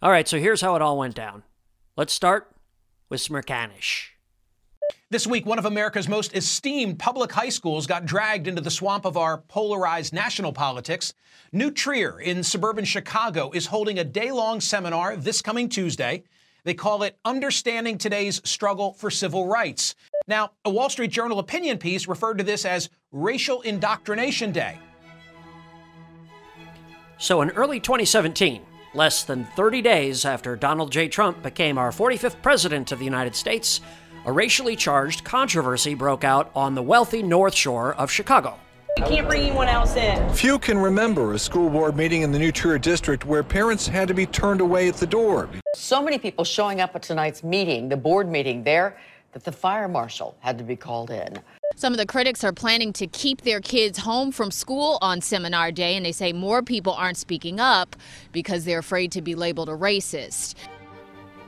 All right, so here's how it all went down. Let's start with Smerconish. This week, one of America's most esteemed public high schools got dragged into the swamp of our polarized national politics. New Trier in suburban Chicago is holding a day long seminar this coming Tuesday. They call it Understanding Today's Struggle for Civil Rights. Now, a Wall Street Journal opinion piece referred to this as Racial Indoctrination Day. So, in early 2017, less than 30 days after Donald J. Trump became our 45th president of the United States, a racially charged controversy broke out on the wealthy North Shore of Chicago. You can't bring anyone else in. Few can remember a school board meeting in the New Trier district where parents had to be turned away at the door. So many people showing up at tonight's meeting, the board meeting there, that the fire marshal had to be called in. Some of the critics are planning to keep their kids home from school on seminar day, and they say more people aren't speaking up because they're afraid to be labeled a racist.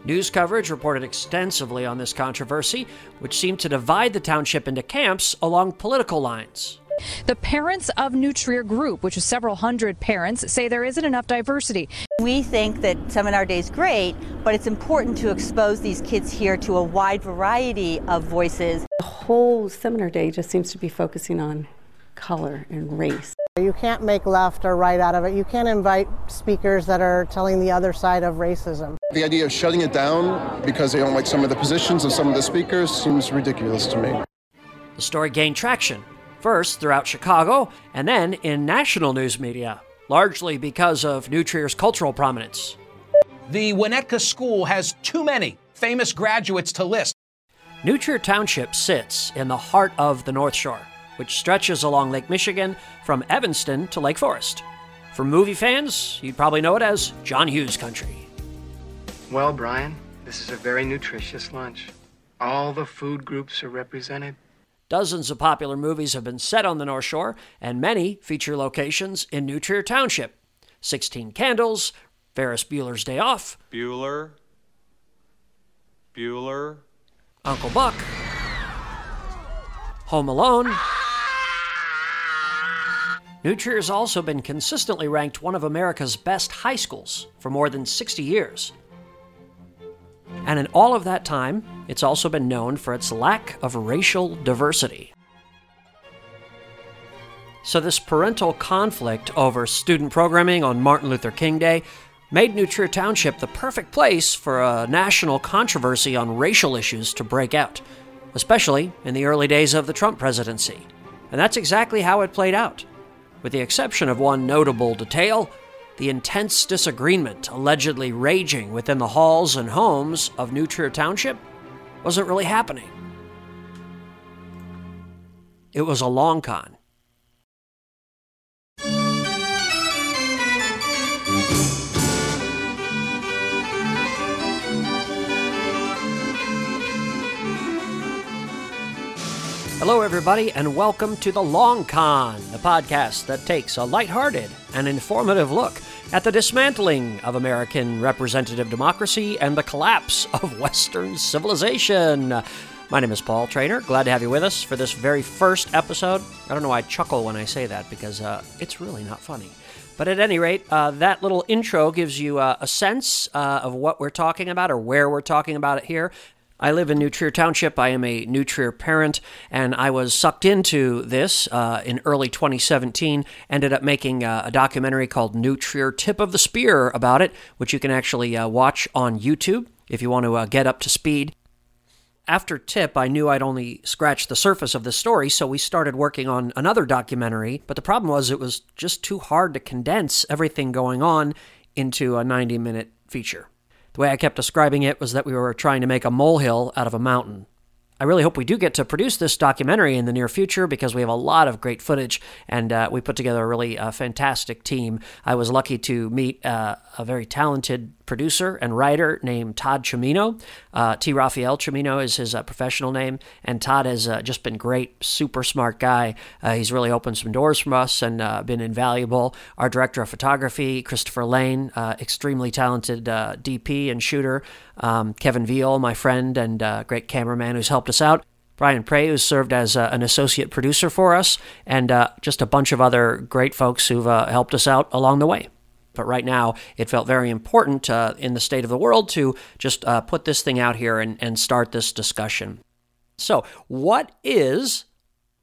News coverage reported extensively on this controversy, which seemed to divide the township into camps along political lines. The parents of New Trier Group, which is several hundred parents, say there isn't enough diversity. We think that Seminar Day is great, but it's important to expose these kids here to a wide variety of voices. The whole Seminar Day just seems to be focusing on color and race. You can't make left or right out of it. You can't invite speakers that are telling the other side of racism. The idea of shutting it down because they don't like some of the positions of some of the speakers seems ridiculous to me. The story gained traction, first throughout Chicago and then in national news media, largely because of New Trier's cultural prominence. The Winnetka School has too many famous graduates to list. New Trier Township sits in the heart of the North Shore which stretches along Lake Michigan from Evanston to Lake Forest. For movie fans, you'd probably know it as John Hughes country. Well, Brian, this is a very nutritious lunch. All the food groups are represented. Dozens of popular movies have been set on the North Shore, and many feature locations in New Trier Township. 16 Candles, Ferris Bueller's Day Off, Bueller, Bueller, Uncle Buck, Home Alone. New Trier has also been consistently ranked one of America's best high schools for more than 60 years. And in all of that time, it's also been known for its lack of racial diversity. So, this parental conflict over student programming on Martin Luther King Day made New Trier Township the perfect place for a national controversy on racial issues to break out, especially in the early days of the Trump presidency. And that's exactly how it played out. With the exception of one notable detail, the intense disagreement allegedly raging within the halls and homes of New Trier Township wasn't really happening. It was a long con. Hello, everybody, and welcome to The Long Con, the podcast that takes a lighthearted and informative look at the dismantling of American representative democracy and the collapse of Western civilization. My name is Paul Traynor. Glad to have you with us for this very first episode. I don't know why I chuckle when I say that because uh, it's really not funny. But at any rate, uh, that little intro gives you uh, a sense uh, of what we're talking about or where we're talking about it here. I live in New Trier Township. I am a New Trier parent, and I was sucked into this uh, in early 2017. Ended up making uh, a documentary called New Trier Tip of the Spear about it, which you can actually uh, watch on YouTube if you want to uh, get up to speed. After Tip, I knew I'd only scratched the surface of the story, so we started working on another documentary. But the problem was it was just too hard to condense everything going on into a 90 minute feature. The way I kept describing it was that we were trying to make a molehill out of a mountain. I really hope we do get to produce this documentary in the near future because we have a lot of great footage and uh, we put together a really uh, fantastic team. I was lucky to meet uh, a very talented producer and writer named Todd Chimino. Uh, T. Raphael Chimino is his uh, professional name, and Todd has uh, just been great, super smart guy. he's really opened some doors for us and been invaluable. Our director of photography, Christopher Lane, extremely talented DP and shooter. Um, Kevin Veal, my friend and great cameraman who's helped us out. Brian Prey, who's served as uh, an associate producer for us, and uh, just a bunch of other great folks who've uh, helped us out along the way. But right now, it felt very important uh, in the state of the world to just uh, put this thing out here and, and start this discussion. So, what is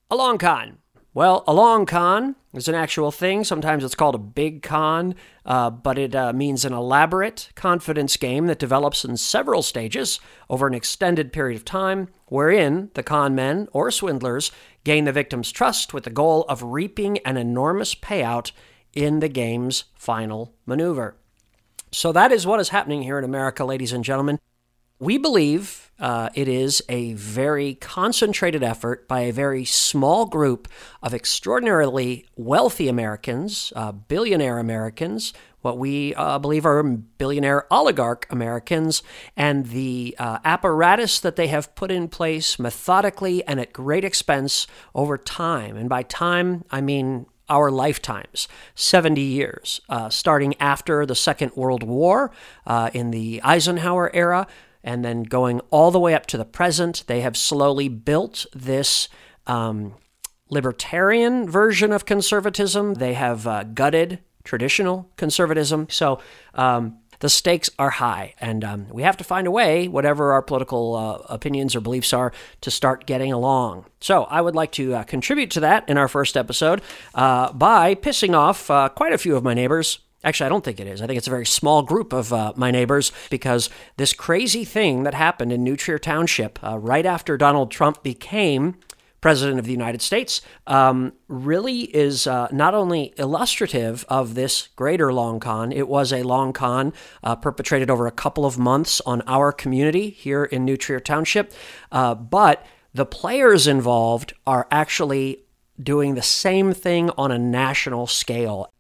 a long con? Well, a long con is an actual thing. Sometimes it's called a big con, uh, but it uh, means an elaborate confidence game that develops in several stages over an extended period of time, wherein the con men or swindlers gain the victim's trust with the goal of reaping an enormous payout in the game's final maneuver. So that is what is happening here in America, ladies and gentlemen. We believe uh, it is a very concentrated effort by a very small group of extraordinarily wealthy Americans, uh, billionaire Americans, what we uh, believe are billionaire oligarch Americans, and the uh, apparatus that they have put in place methodically and at great expense over time. And by time, I mean our lifetimes 70 years, uh, starting after the Second World War uh, in the Eisenhower era and then going all the way up to the present, they have slowly built this um, libertarian version of conservatism. They have uh, gutted traditional conservatism. So um, the stakes are high, and um, we have to find a way, whatever our political uh, opinions or beliefs are, to start getting along. So I would like to uh, contribute to that in our first episode uh, by pissing off uh, quite a few of my neighbors Actually, I don't think it is. I think it's a very small group of uh, my neighbors because this crazy thing that happened in New Township uh, right after Donald Trump became president of the United States um, really is uh, not only illustrative of this greater long con, it was a long con uh, perpetrated over a couple of months on our community here in New Trier Township, uh, but the players involved are actually doing the same thing on a national scale.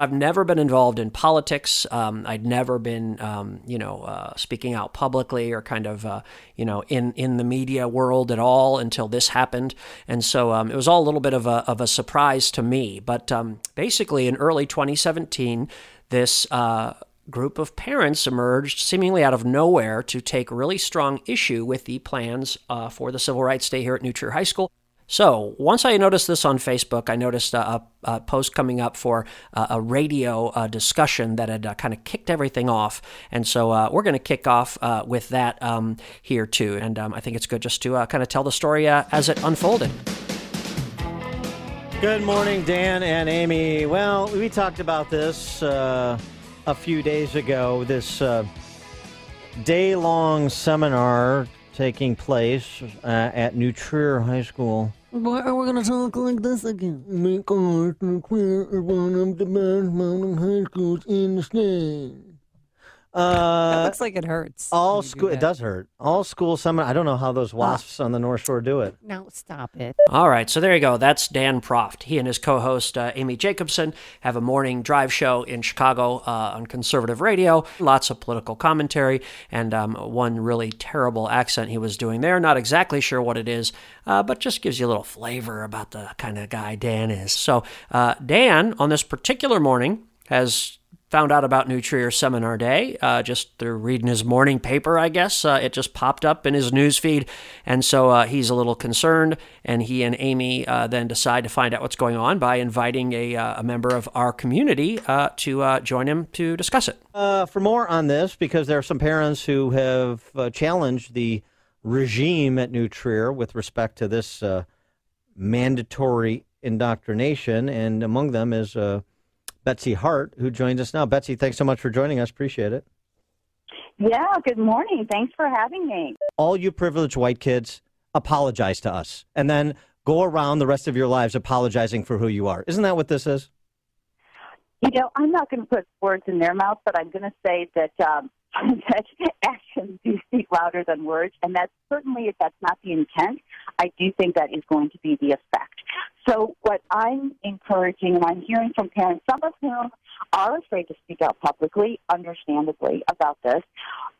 I've never been involved in politics. Um, I'd never been, um, you know, uh, speaking out publicly or kind of, uh, you know, in, in the media world at all until this happened. And so um, it was all a little bit of a, of a surprise to me. But um, basically, in early 2017, this uh, group of parents emerged seemingly out of nowhere to take really strong issue with the plans uh, for the Civil Rights Day here at New High School. So once I noticed this on Facebook, I noticed a, a post coming up for a, a radio uh, discussion that had uh, kind of kicked everything off. And so uh, we're going to kick off uh, with that um, here too. And um, I think it's good just to uh, kind of tell the story uh, as it unfolded. Good morning, Dan and Amy. Well, we talked about this a few days ago. This day long seminar taking place at New Trier High School why are we gonna talk like this again? Because the queer is one of the best mountain high schools in the state. Uh, that looks like it hurts. All school, it does hurt. All school summer. I don't know how those wasps on the North Shore do it. No, stop it. All right, so there you go. That's Dan Proft. He and his co-host uh, Amy Jacobson have a morning drive show in Chicago uh, on conservative radio. Lots of political commentary and um, one really terrible accent he was doing there. Not exactly sure what it is, uh, but just gives you a little flavor about the kind of guy Dan is. So uh, Dan on this particular morning has found out about New Trier Seminar Day uh, just through reading his morning paper, I guess. Uh, it just popped up in his news feed. And so uh, he's a little concerned. And he and Amy uh, then decide to find out what's going on by inviting a, uh, a member of our community uh, to join him to discuss it. for more on this, because there are some parents who have challenged the regime at New Trier with respect to this mandatory indoctrination. And among them is Betsy Hart, who joins us now. Betsy, thanks so much for joining us. Appreciate it. Yeah, good morning. Thanks for having me. All you privileged white kids, apologize to us and then go around the rest of your lives apologizing for who you are. Isn't that what this is? You know, I'm not going to put words in their mouth, but I'm going to say that um, that actions do speak louder than words, and that's certainly if that's not the intent, I do think that is going to be the effect. So, what I'm encouraging, and I'm hearing from parents, some of whom are afraid to speak out publicly, understandably, about this,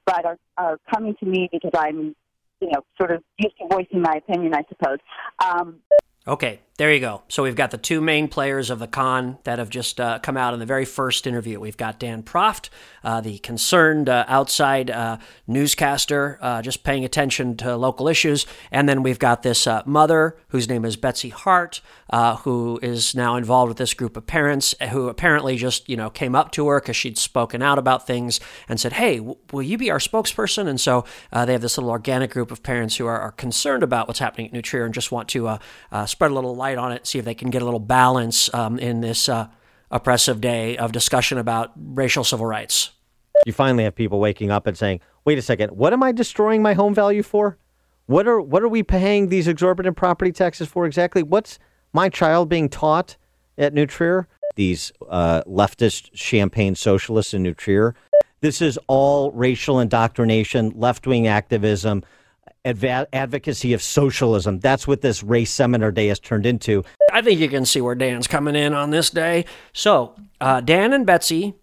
but are, are coming to me because I'm, you know, sort of used to voicing my opinion, I suppose. Um, Okay, there you go. So we've got the two main players of the con that have just uh, come out in the very first interview. We've got Dan Proft, uh, the concerned uh, outside uh, newscaster, uh, just paying attention to local issues, and then we've got this uh, mother whose name is Betsy Hart, who is now involved with this group of parents who apparently just you know came up to her because she'd spoken out about things and said, "Hey, w- will you be our spokesperson?" And so they have this little organic group of parents who are, are concerned about what's happening at New Trier and just want to spread a little light light on it, see if they can get a little balance um, in this uh, oppressive day of discussion about racial civil rights. You finally have people waking up and saying, "Wait a second, what am I destroying my home value for? What are what are we paying these exorbitant property taxes for exactly? What's my child being taught at New Trier? These uh, leftist champagne socialists in New Trier. This is all racial indoctrination, left wing activism." Adv- advocacy of socialism. That's what this race seminar day has turned into. I think you can see where Dan's coming in on this day. So, uh, Dan and Betsy,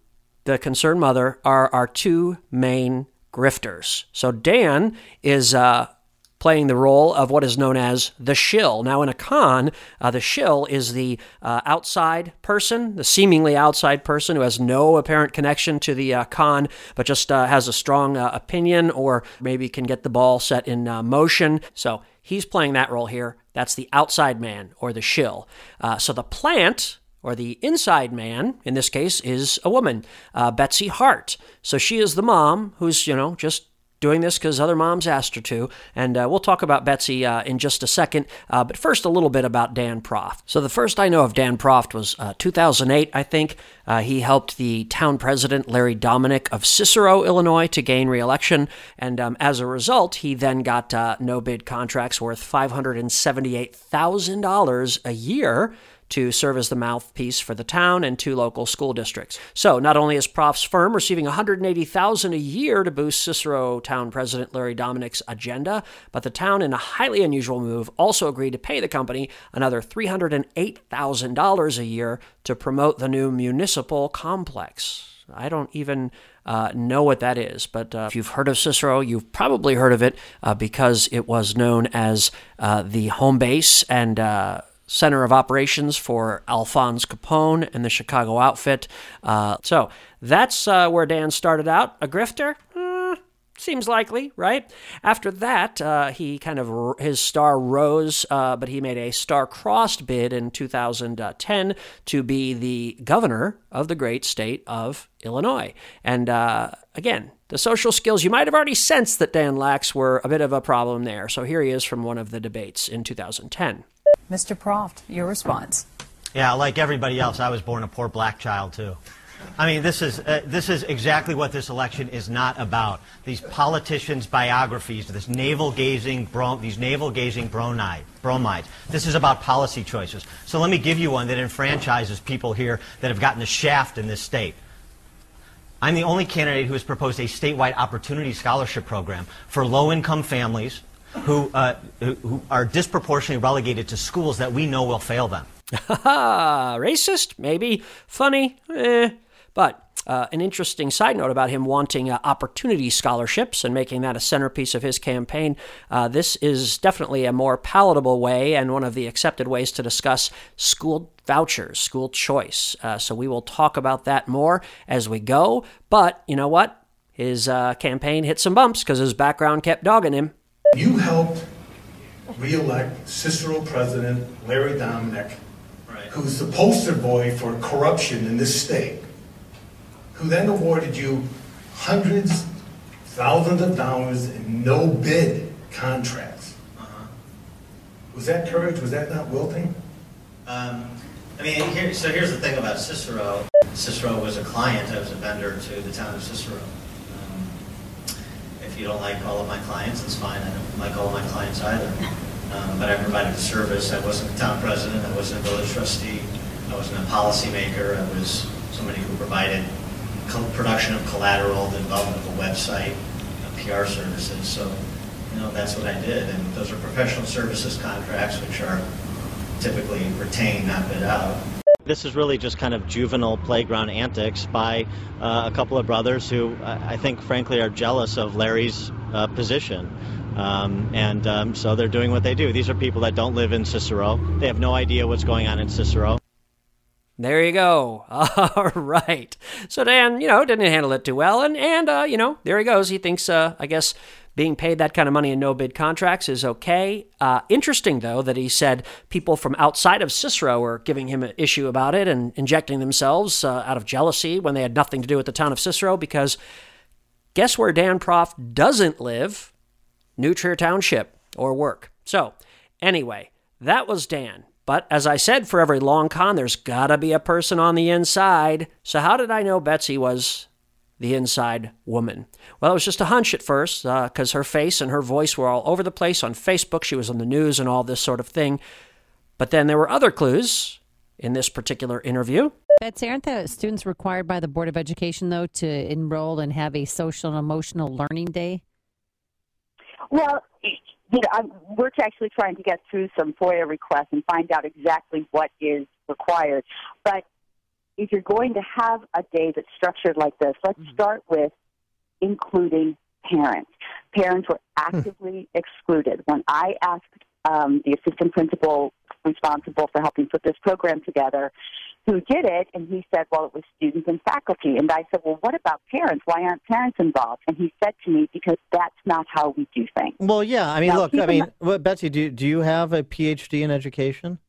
the concerned mother, are our two main grifters. So, Dan is uh, playing the role of what is known as the shill. Now, in a con, uh, the shill is the uh, outside person, the seemingly outside person who has no apparent connection to the uh, con, but just uh, has a strong uh, opinion or maybe can get the ball set in uh, motion. So he's playing that role here. That's the outside man or the shill. so the plant or the inside man, in this case, is a woman, uh, Betsy Hart. So she is the mom who's, you know, just doing this because other moms asked her to. And uh, we'll talk about Betsy uh, in just a second. Uh, but first, a little bit about Dan Proft. So, the first I know of Dan Proft was uh, 2008, I think. Uh, he helped the town president, Larry Dominick of Cicero, Illinois, to gain reelection. And um, as a result, he then got uh, no bid contracts worth $578,000 a year to serve as the mouthpiece for the town and two local school districts. So, not only is Proft's firm receiving 180,000 a year to boost Cicero town president Larry Dominick's agenda, but the town in a highly unusual move also agreed to pay the company another $308,000 a year to promote the new municipal complex. I don't even uh, know what that is, but uh, if you've heard of Cicero, you've probably heard of it uh, because it was known as uh, the home base and uh, center of operations for Alphonse Capone and the Chicago outfit. Uh, so that's uh, where Dan started out. A grifter? Hmm, seems likely, right? After that, uh, he kind of his star rose, uh, but he made a star-crossed bid in 2010 to be the governor of the great state of Illinois. And uh, again, the social skills you might have already sensed that Dan lacks were a bit of a problem there. So here he is from one of the debates in 2010. Mr. Proft, your response. Yeah, like everybody else, I was born a poor black child too. I mean, this is uh, this is exactly what this election is not about. These politicians' biographies, this navel gazing, bro- these navel gazing bromide, bromides. This is about policy choices. So let me give you one that enfranchises people here that have gotten the shaft in this state. I'm the only candidate who has proposed a statewide opportunity scholarship program for low-income families who, uh, who are disproportionately relegated to schools that we know will fail them. Racist? Maybe. Funny? Eh. But uh, an interesting side note about him wanting uh, opportunity scholarships and making that a centerpiece of his campaign. Uh, this is definitely a more palatable way and one of the accepted ways to discuss school vouchers, school choice. Uh, so we will talk about that more as we go. But you know what? His uh, campaign hit some bumps because his background kept dogging him. You helped re-elect Cicero President Larry Dominick, right. who's the poster boy for corruption in this state, who then awarded you hundreds, thousands of dollars in no bid contracts. Uh-huh. Was that courage? Was that not wilting? Um, I mean, here, so here's the thing about Cicero. Cicero was a client, I was a vendor to the town of Cicero you don't like all of my clients, it's fine. I don't like all of my clients either. Um, but I provided a service. I wasn't a town president. I wasn't a village trustee. I wasn't a policymaker. I was somebody who provided production of collateral, the development of a website, PR services. So, you know, that's what I did. And those are professional services contracts, which are typically retained, not bid out. This is really just kind of juvenile playground antics by uh, a couple of brothers who I think, frankly, are jealous of Larry's uh, position. Um, and um, so they're doing what they do. These are people that don't live in Cicero. They have no idea what's going on in Cicero. There you go. All right. So Dan, you know, didn't handle it too well, and and uh, you know, there he goes. He thinks, uh, I guess, being paid that kind of money in no bid contracts is okay. Uh, interesting though that he said people from outside of Cicero were giving him an issue about it and injecting themselves uh, out of jealousy when they had nothing to do with the town of Cicero. Because guess where Dan Proft doesn't live? New Trier Township or work. So anyway, that was Dan. But as I said, for every long con, there's got to be a person on the inside. So, how did I know Betsy was the inside woman? Well, it was just a hunch at first, because uh, her face and her voice were all over the place on Facebook. She was on the news and all this sort of thing. But then there were other clues in this particular interview. Betsy, aren't the students required by the Board of Education, though, to enroll and have a social and emotional learning day? Well, you know, I'm, we're actually trying to get through some FOIA requests and find out exactly what is required. But if you're going to have a day that's structured like this, let's mm-hmm. start with including parents. Parents were hmm. actively excluded. When I asked um, the assistant principal responsible for helping put this program together who did it, and he said, well, it was students and faculty. And I said, well, what about parents? Why aren't parents involved? And he said to me, because that's not how we do things. Well, yeah. I mean, now, look, I mean, well, Betsy, do, do you have a PhD in education?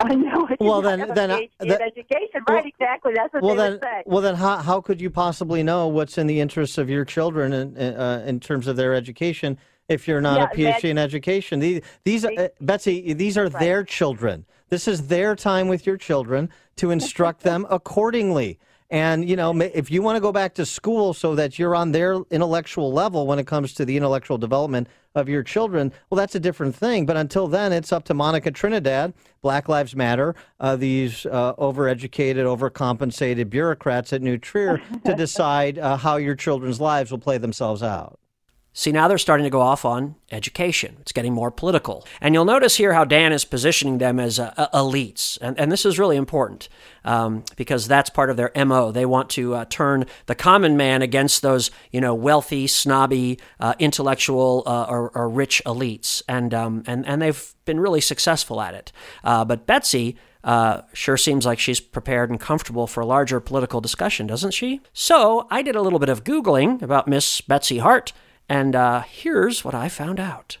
I know. I well, then, then, uh, then education, right? Well, exactly. That's what well, they then, say. Well, then, how how could you possibly know what's in the interests of your children in uh, in terms of their education if you're not yeah, a PhD in education? These these are, uh, Betsy, these are right. their children. This is their time with your children to instruct them accordingly. And, you know, if you want to go back to school so that you're on their intellectual level when it comes to the intellectual development of your children, well, that's a different thing. But until then, it's up to Monica Trinidad, Black Lives Matter, uh, these uh, overeducated, overcompensated bureaucrats at New Trier to decide uh, how your children's lives will play themselves out. See, now they're starting to go off on education. It's getting more political. And you'll notice here how Dan is positioning them as uh, elites. And, and this is really important um, because that's part of their MO. They want to uh, turn the common man against those, you know, wealthy, snobby, uh, intellectual, uh, or, or, rich elites. And, um, and, and they've been really successful at it. Uh, but Betsy, uh, sure seems like she's prepared and comfortable for a larger political discussion, doesn't she? So I did a little bit of Googling about Miss Betsy Hart, and uh, here's what I found out.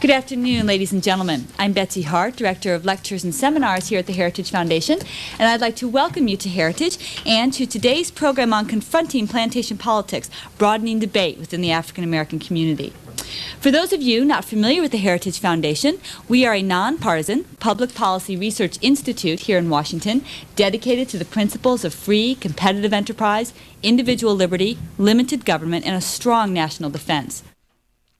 Good afternoon, ladies and gentlemen. I'm Betsy Hart, Director of Lectures and Seminars here at the Heritage Foundation, and I'd like to welcome you to Heritage and to today's program on confronting plantation politics, broadening debate within the African American community. For those of you not familiar with the Heritage Foundation, we are a nonpartisan public policy research institute here in Washington dedicated to the principles of free, competitive enterprise, individual liberty, limited government, and a strong national defense.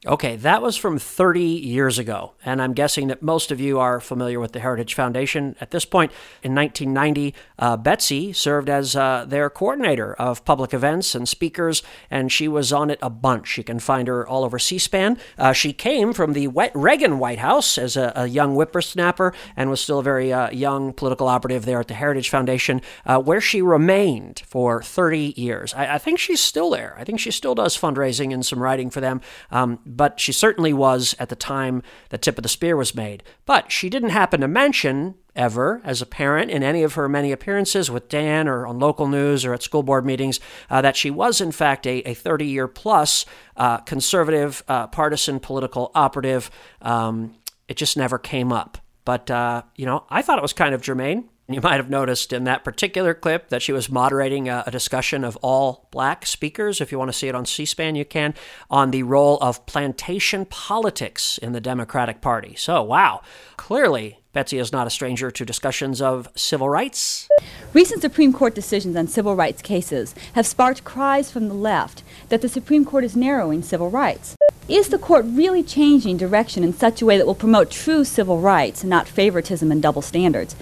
Okay, that was from 30 years ago, and I'm guessing that most of you are familiar with the Heritage Foundation at this point. In 1990, uh, Betsy served as uh, their coordinator of public events and speakers, and she was on it a bunch. You can find her all over C SPAN. Uh, she came from the Reagan White House as a, a young whippersnapper and was still a very uh, young political operative there at the Heritage Foundation, uh, where she remained for 30 years. I, I, think she's still there. I think she still does fundraising and some writing for them. Um, but she certainly was at the time the tip of the spear was made. But she didn't happen to mention ever as a parent in any of her many appearances with Dan or on local news or at school board meetings uh, that she was, in fact, a, a 30 year plus uh, conservative, uh, partisan political operative. Um, it just never came up. But, uh, you know, I thought it was kind of germane. You might have noticed in that particular clip that she was moderating a, a, discussion of all black speakers. If you want to see it on C SPAN, you can, on the role of plantation politics in the Democratic Party. So, wow, clearly Betsy is not a stranger to discussions of civil rights. Recent Supreme Court decisions on civil rights cases have sparked cries from the left that the Supreme Court is narrowing civil rights. Is the court really changing direction in such a way that will promote true civil rights and not favoritism and double standards?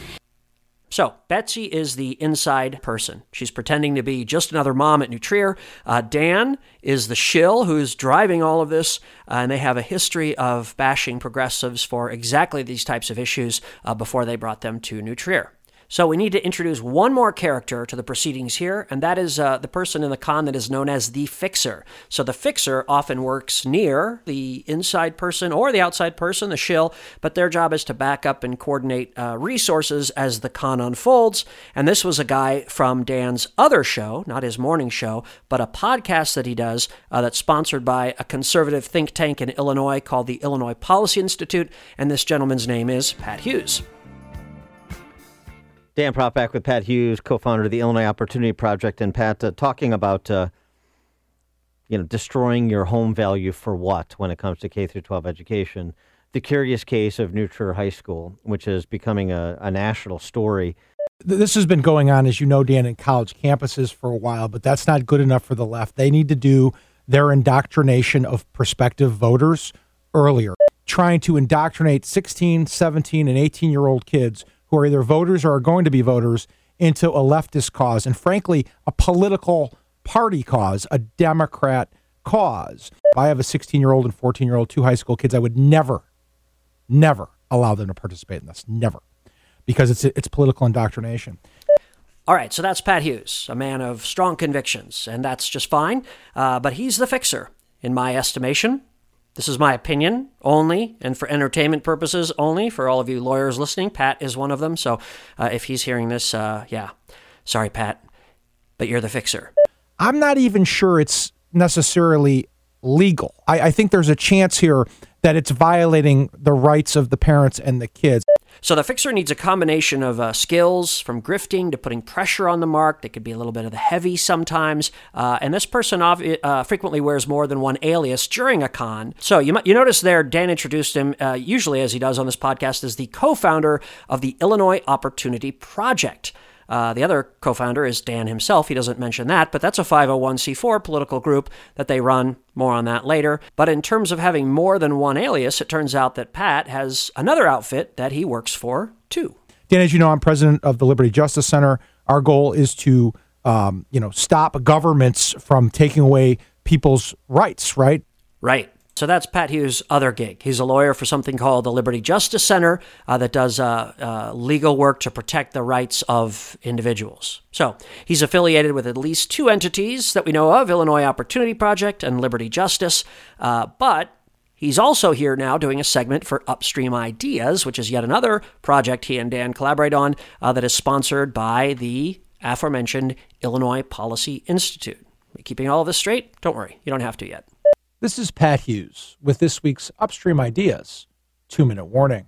So, Betsy is the inside person. She's pretending to be just another mom at New Trier. Uh, Dan is the shill who's driving all of this, uh, and they have a history of bashing progressives for exactly these types of issues uh, before they brought them to New Trier. So we need to introduce one more character to the proceedings here, and that is uh, the person in the con that is known as the fixer. So the fixer often works near the inside person or the outside person, the shill, but their job is to back up and coordinate uh, resources as the con unfolds. And this was a guy from Dan's other show, not his morning show, but a podcast that he does uh, that's sponsored by a conservative think tank in Illinois called the Illinois Policy Institute. And this gentleman's name is Pat Hughes. Dan Proft back with Pat Hughes, co-founder of the Illinois Opportunity Project, and Pat uh, talking about uh, you know destroying your home value for what when it comes to K through 12 education. The curious case of New High School, which is becoming a, a national story. This has been going on, as you know, Dan, in college campuses for a while, but that's not good enough for the left. They need to do their indoctrination of prospective voters earlier, trying to indoctrinate 16, 17, and 18 year old kids who are either voters or are going to be voters into a leftist cause and, frankly, a political party cause, a Democrat cause. If I have a 16 year old and 14 year old, two high school kids, I would never, never allow them to participate in this. Never. Because it's, it's political indoctrination. All right, so that's Pat Hughes, a man of strong convictions, and that's just fine. Uh, but he's the fixer, in my estimation. This is my opinion only, and for entertainment purposes only. For all of you lawyers listening, Pat is one of them. So uh, if he's hearing this, uh, yeah, sorry, Pat, but you're the fixer. I'm not even sure it's necessarily legal. I, I think there's a chance here that it's violating the rights of the parents and the kids. So the fixer needs a combination of uh, skills, from grifting to putting pressure on the mark. They could be a little bit of the heavy sometimes. Uh, and this person uh, frequently wears more than one alias during a con. So you, you notice there, Dan introduced him, uh, usually as he does on this podcast, as the co-founder of the Illinois Opportunity Project. Uh, the other co founder is Dan himself. He doesn't mention that, but that's a 501c4 political group that they run. More on that later. But in terms of having more than one alias, it turns out that Pat has another outfit that he works for too. Dan, as you know, I'm president of the Liberty Justice Center. Our goal is to, um, you know, stop governments from taking away people's rights, right? Right. So that's Pat Hughes' other gig. He's a lawyer for something called the Liberty Justice Center uh, that does uh, uh, legal work to protect the rights of individuals. So he's affiliated with at least two entities that we know of Illinois Opportunity Project and Liberty Justice. Uh, but He's also here now doing a segment for Upstream Ideas, which is yet another project he and Dan collaborate on uh, that is sponsored by the aforementioned Illinois Policy Institute. Keeping all of this straight? Don't worry, you don't have to yet. This is Pat Hughes with this week's Upstream Ideas two minute warning.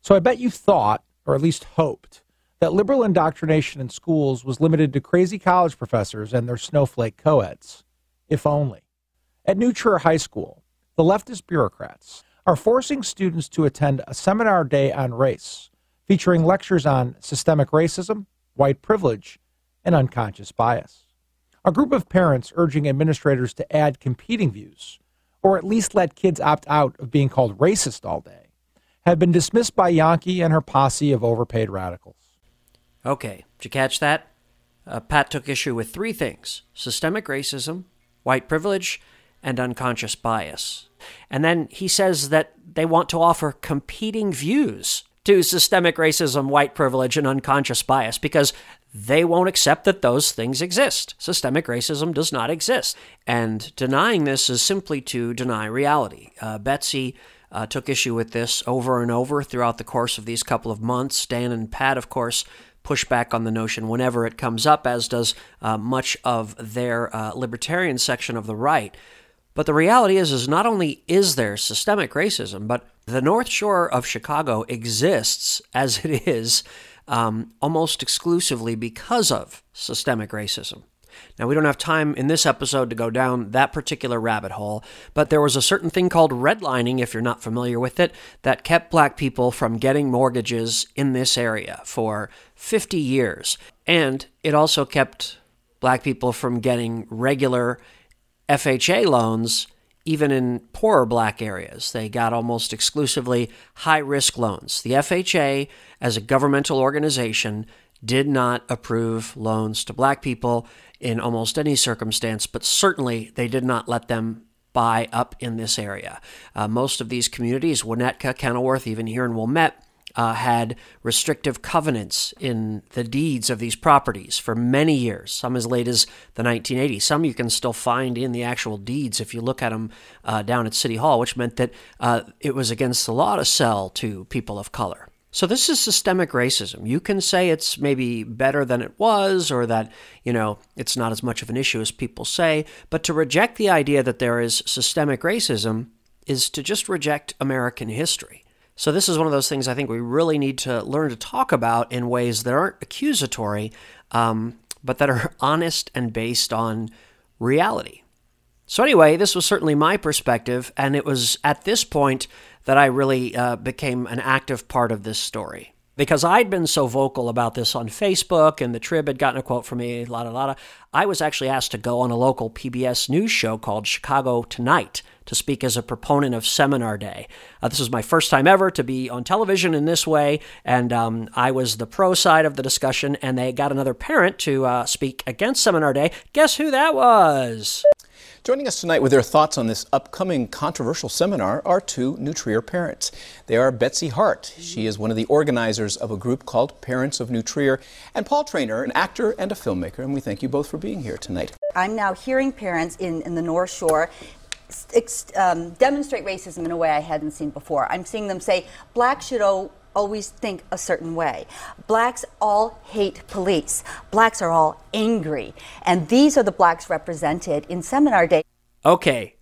So I bet you thought, or at least hoped, that liberal indoctrination in schools was limited to crazy college professors and their snowflake co-eds. If only. At New Trier High School, the leftist bureaucrats are forcing students to attend a seminar day on race, featuring lectures on systemic racism, white privilege, and unconscious bias. A group of parents urging administrators to add competing views, or at least let kids opt out of being called racist all day, have been dismissed by Yonke and her posse of overpaid radicals. Okay, did you catch that? Uh, Pat took issue with three things systemic racism, white privilege, and unconscious bias. And then he says that they want to offer competing views to systemic racism, white privilege, and unconscious bias because they won't accept that those things exist. Systemic racism does not exist. And denying this is simply to deny reality. Uh, Betsy uh, took issue with this over and over throughout the course of these couple of months. Dan and Pat, of course, push back on the notion whenever it comes up, as does uh, much of their uh, libertarian section of the right. But the reality is, is not only is there systemic racism, but the North Shore of Chicago exists as it is um, almost exclusively because of systemic racism. Now, we don't have time in this episode to go down that particular rabbit hole, but there was a certain thing called redlining, if you're not familiar with it, that kept black people from getting mortgages in this area for 50 years. And it also kept black people from getting regular FHA loans even in poorer black areas. They got almost exclusively high risk loans. The FHA, as a governmental organization, did not approve loans to black people in almost any circumstance, but certainly they did not let them buy up in this area. Uh, most of these communities, Winnetka, Kenilworth, even here in Wilmette, uh, had restrictive covenants in the deeds of these properties for many years, some as late as the 1980s. Some you can still find in the actual deeds if you look at them uh, down at City Hall, which meant that uh, it was against the law to sell to people of color. So this is systemic racism. You can say it's maybe better than it was or that, you know, it's not as much of an issue as people say, but to reject the idea that there is systemic racism is to just reject American history. So this is one of those things I think we really need to learn to talk about in ways that aren't accusatory, um, but that are honest and based on reality. So, anyway, this was certainly my perspective, and it was at this point that I really uh, became an active part of this story. Because I'd been so vocal about this on Facebook, and the Trib had gotten a quote from me, la da la da. I was actually asked to go on a local PBS news show called Chicago Tonight to speak as a proponent of Seminar Day. Uh, this was my first time ever to be on television in this way, and um, I was the pro side of the discussion, and they got another parent to uh, speak against Seminar Day. Guess who that was? Joining us tonight with their thoughts on this upcoming controversial seminar are two New Trier parents. They are Betsy Hart. She is one of the organizers of a group called Parents of New Trier, and Paul Traynor, an actor and a filmmaker. And we thank you both for being here tonight. I'm now hearing parents in, in the North Shore um, demonstrate racism in a way I hadn't seen before. I'm seeing them say, blacks should always think a certain way. Blacks all hate police. Blacks are all angry. And these are the blacks represented in seminar day. Okay.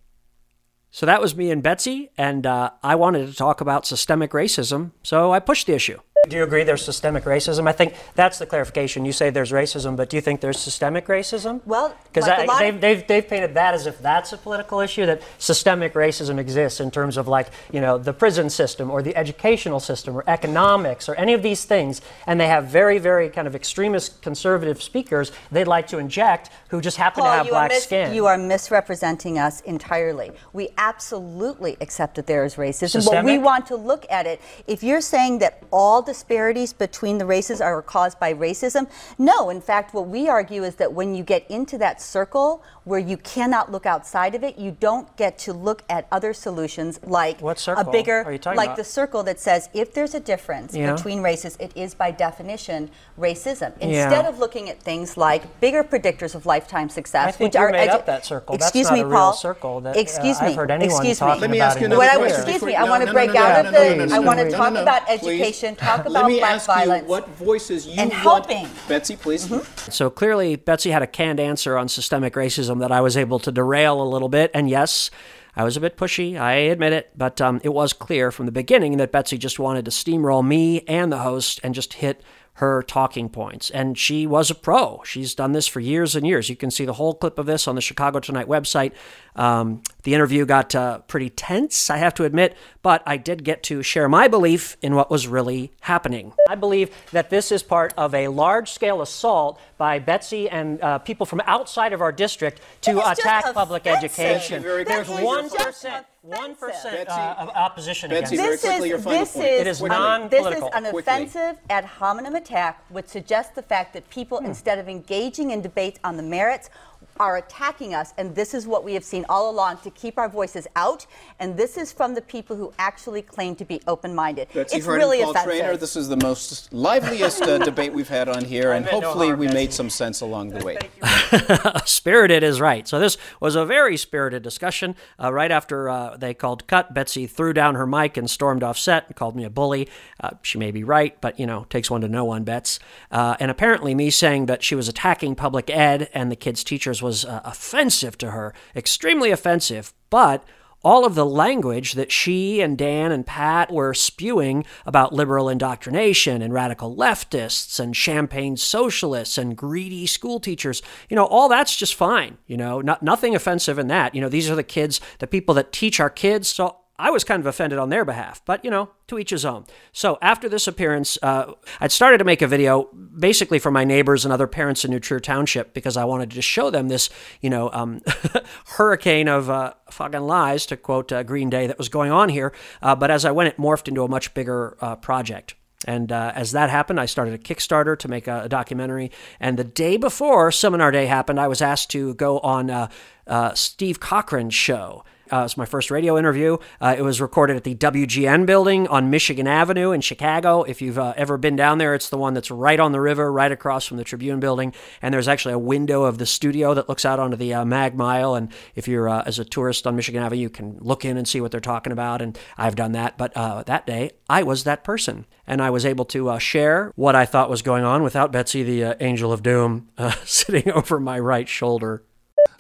So that was me and Betsy, and uh, I wanted to talk about systemic racism, so I pushed the issue. Do you agree there's systemic racism? I think that's the clarification. You say there's racism, but do you think there's systemic racism? Well, because like they've, of- they've, they've painted that as if that's a political issue, that systemic racism exists in terms of like, you know, the prison system or the educational system or economics or any of these things. And they have very, very kind of extremist conservative speakers they'd like to inject who just happen Paul, to have black mis- skin. You are misrepresenting us entirely. We absolutely accept that there is racism, but Systemic? we want to look at it. If you're saying that all disparities between the races are caused by racism, no. In fact, what we argue is that when you get into that circle where you cannot look outside of it, you don't get to look at other solutions like What circle a bigger, are you talking like about? the circle that says if there's a difference Yeah. between races, it is by definition racism. Yeah. Instead of looking at things like bigger predictors of lifetime success, I think which you are made edu- up that circle. That's Excuse not me, a real Paul. circle that, uh, excuse me. I've heard anyone excuse talking me. Let me ask you another What I, question. excuse me. I want to break no, no, out of no, the. no, no, I want to talk about education. Talk about black violence. what voices you and want. helping. Betsy, please. So clearly, Betsy had a canned answer on systemic racism that I was able to derail a little bit. And yes, I was a bit pushy, I admit it, but um, it was clear from the beginning that Betsy just wanted to steamroll me and the host and just hit her talking points. And she was a pro. She's done this for years and years. You can see the whole clip of this on the Chicago Tonight website. Um, the interview got uh, pretty tense, I have to admit, but I did get to share my belief in what was really happening. I believe that this is part of a large scale assault by Betsy and uh, people from outside of our district to It is just attack public offensive. education. There's one your final- percent, one percent Betsy- uh, of opposition Betsy, against. This quickly, is, your this is, It is non-political. is an Quickly. offensive ad hominem attack, which suggests the fact that people, Hmm. instead of engaging in debates on the merits, are attacking us. And this is what we have seen all along to keep our voices out. And this is from the people who actually claim to be open minded. Betsy It's Hart really and Paul offensive. Traynor, this is the most liveliest uh, debate we've had on here, and I meant no hopefully harm, we made some sense along the way. spirited is right. So this was a very spirited discussion. Uh, right after uh, they called cut, Betsy threw down her mic and stormed off set and called me a bully. Uh, she may be right, but you know, takes one to know one, Bets. Uh, and apparently, me saying that she was attacking public ed and the kids' was uh, offensive to her, extremely offensive. But all of the language that she and Dan and Pat were spewing about liberal indoctrination and radical leftists and champagne socialists and greedy school teachers, you know, all that's just fine. You know, not, nothing offensive in that. You know, these are the kids, the people that teach our kids. So I was kind of offended on their behalf, but you know, to each his own. So after this appearance, uh, I'd started to make a video basically for my neighbors and other parents in New Township because I wanted to show them this, you know, um, hurricane of uh, fucking lies, to quote uh, Green Day, that was going on here. Uh, but as I went, it morphed into a much bigger uh, project. And uh, as that happened, I started a Kickstarter to make a, a documentary. And the day before Seminar Day happened, I was asked to go on uh, uh, Steve Cochran's show. Uh, it's my first radio interview. Uh, it was recorded at the WGN building on Michigan Avenue in Chicago. If you've uh, ever been down there, it's the one that's right on the river, right across from the Tribune building. And there's actually a window of the studio that looks out onto the uh, Mag Mile. And if you're uh, as a tourist on Michigan Avenue, you can look in and see what they're talking about. And I've done that. But uh, that day, I was that person. And I was able to share what I thought was going on without Betsy, the angel of doom, sitting over my right shoulder.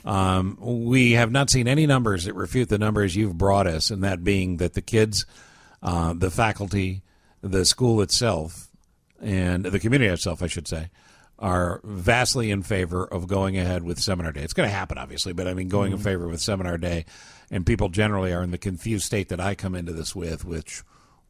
Um, we have not seen any numbers that refute the numbers you've brought us, and that being that the kids, uh, the faculty, the school itself, and the community itself, I should say, are vastly in favor of going ahead with seminar day. It's going to happen, obviously, but I mean, going mm-hmm. in favor with seminar day. And people generally are in the confused state that I come into this with, which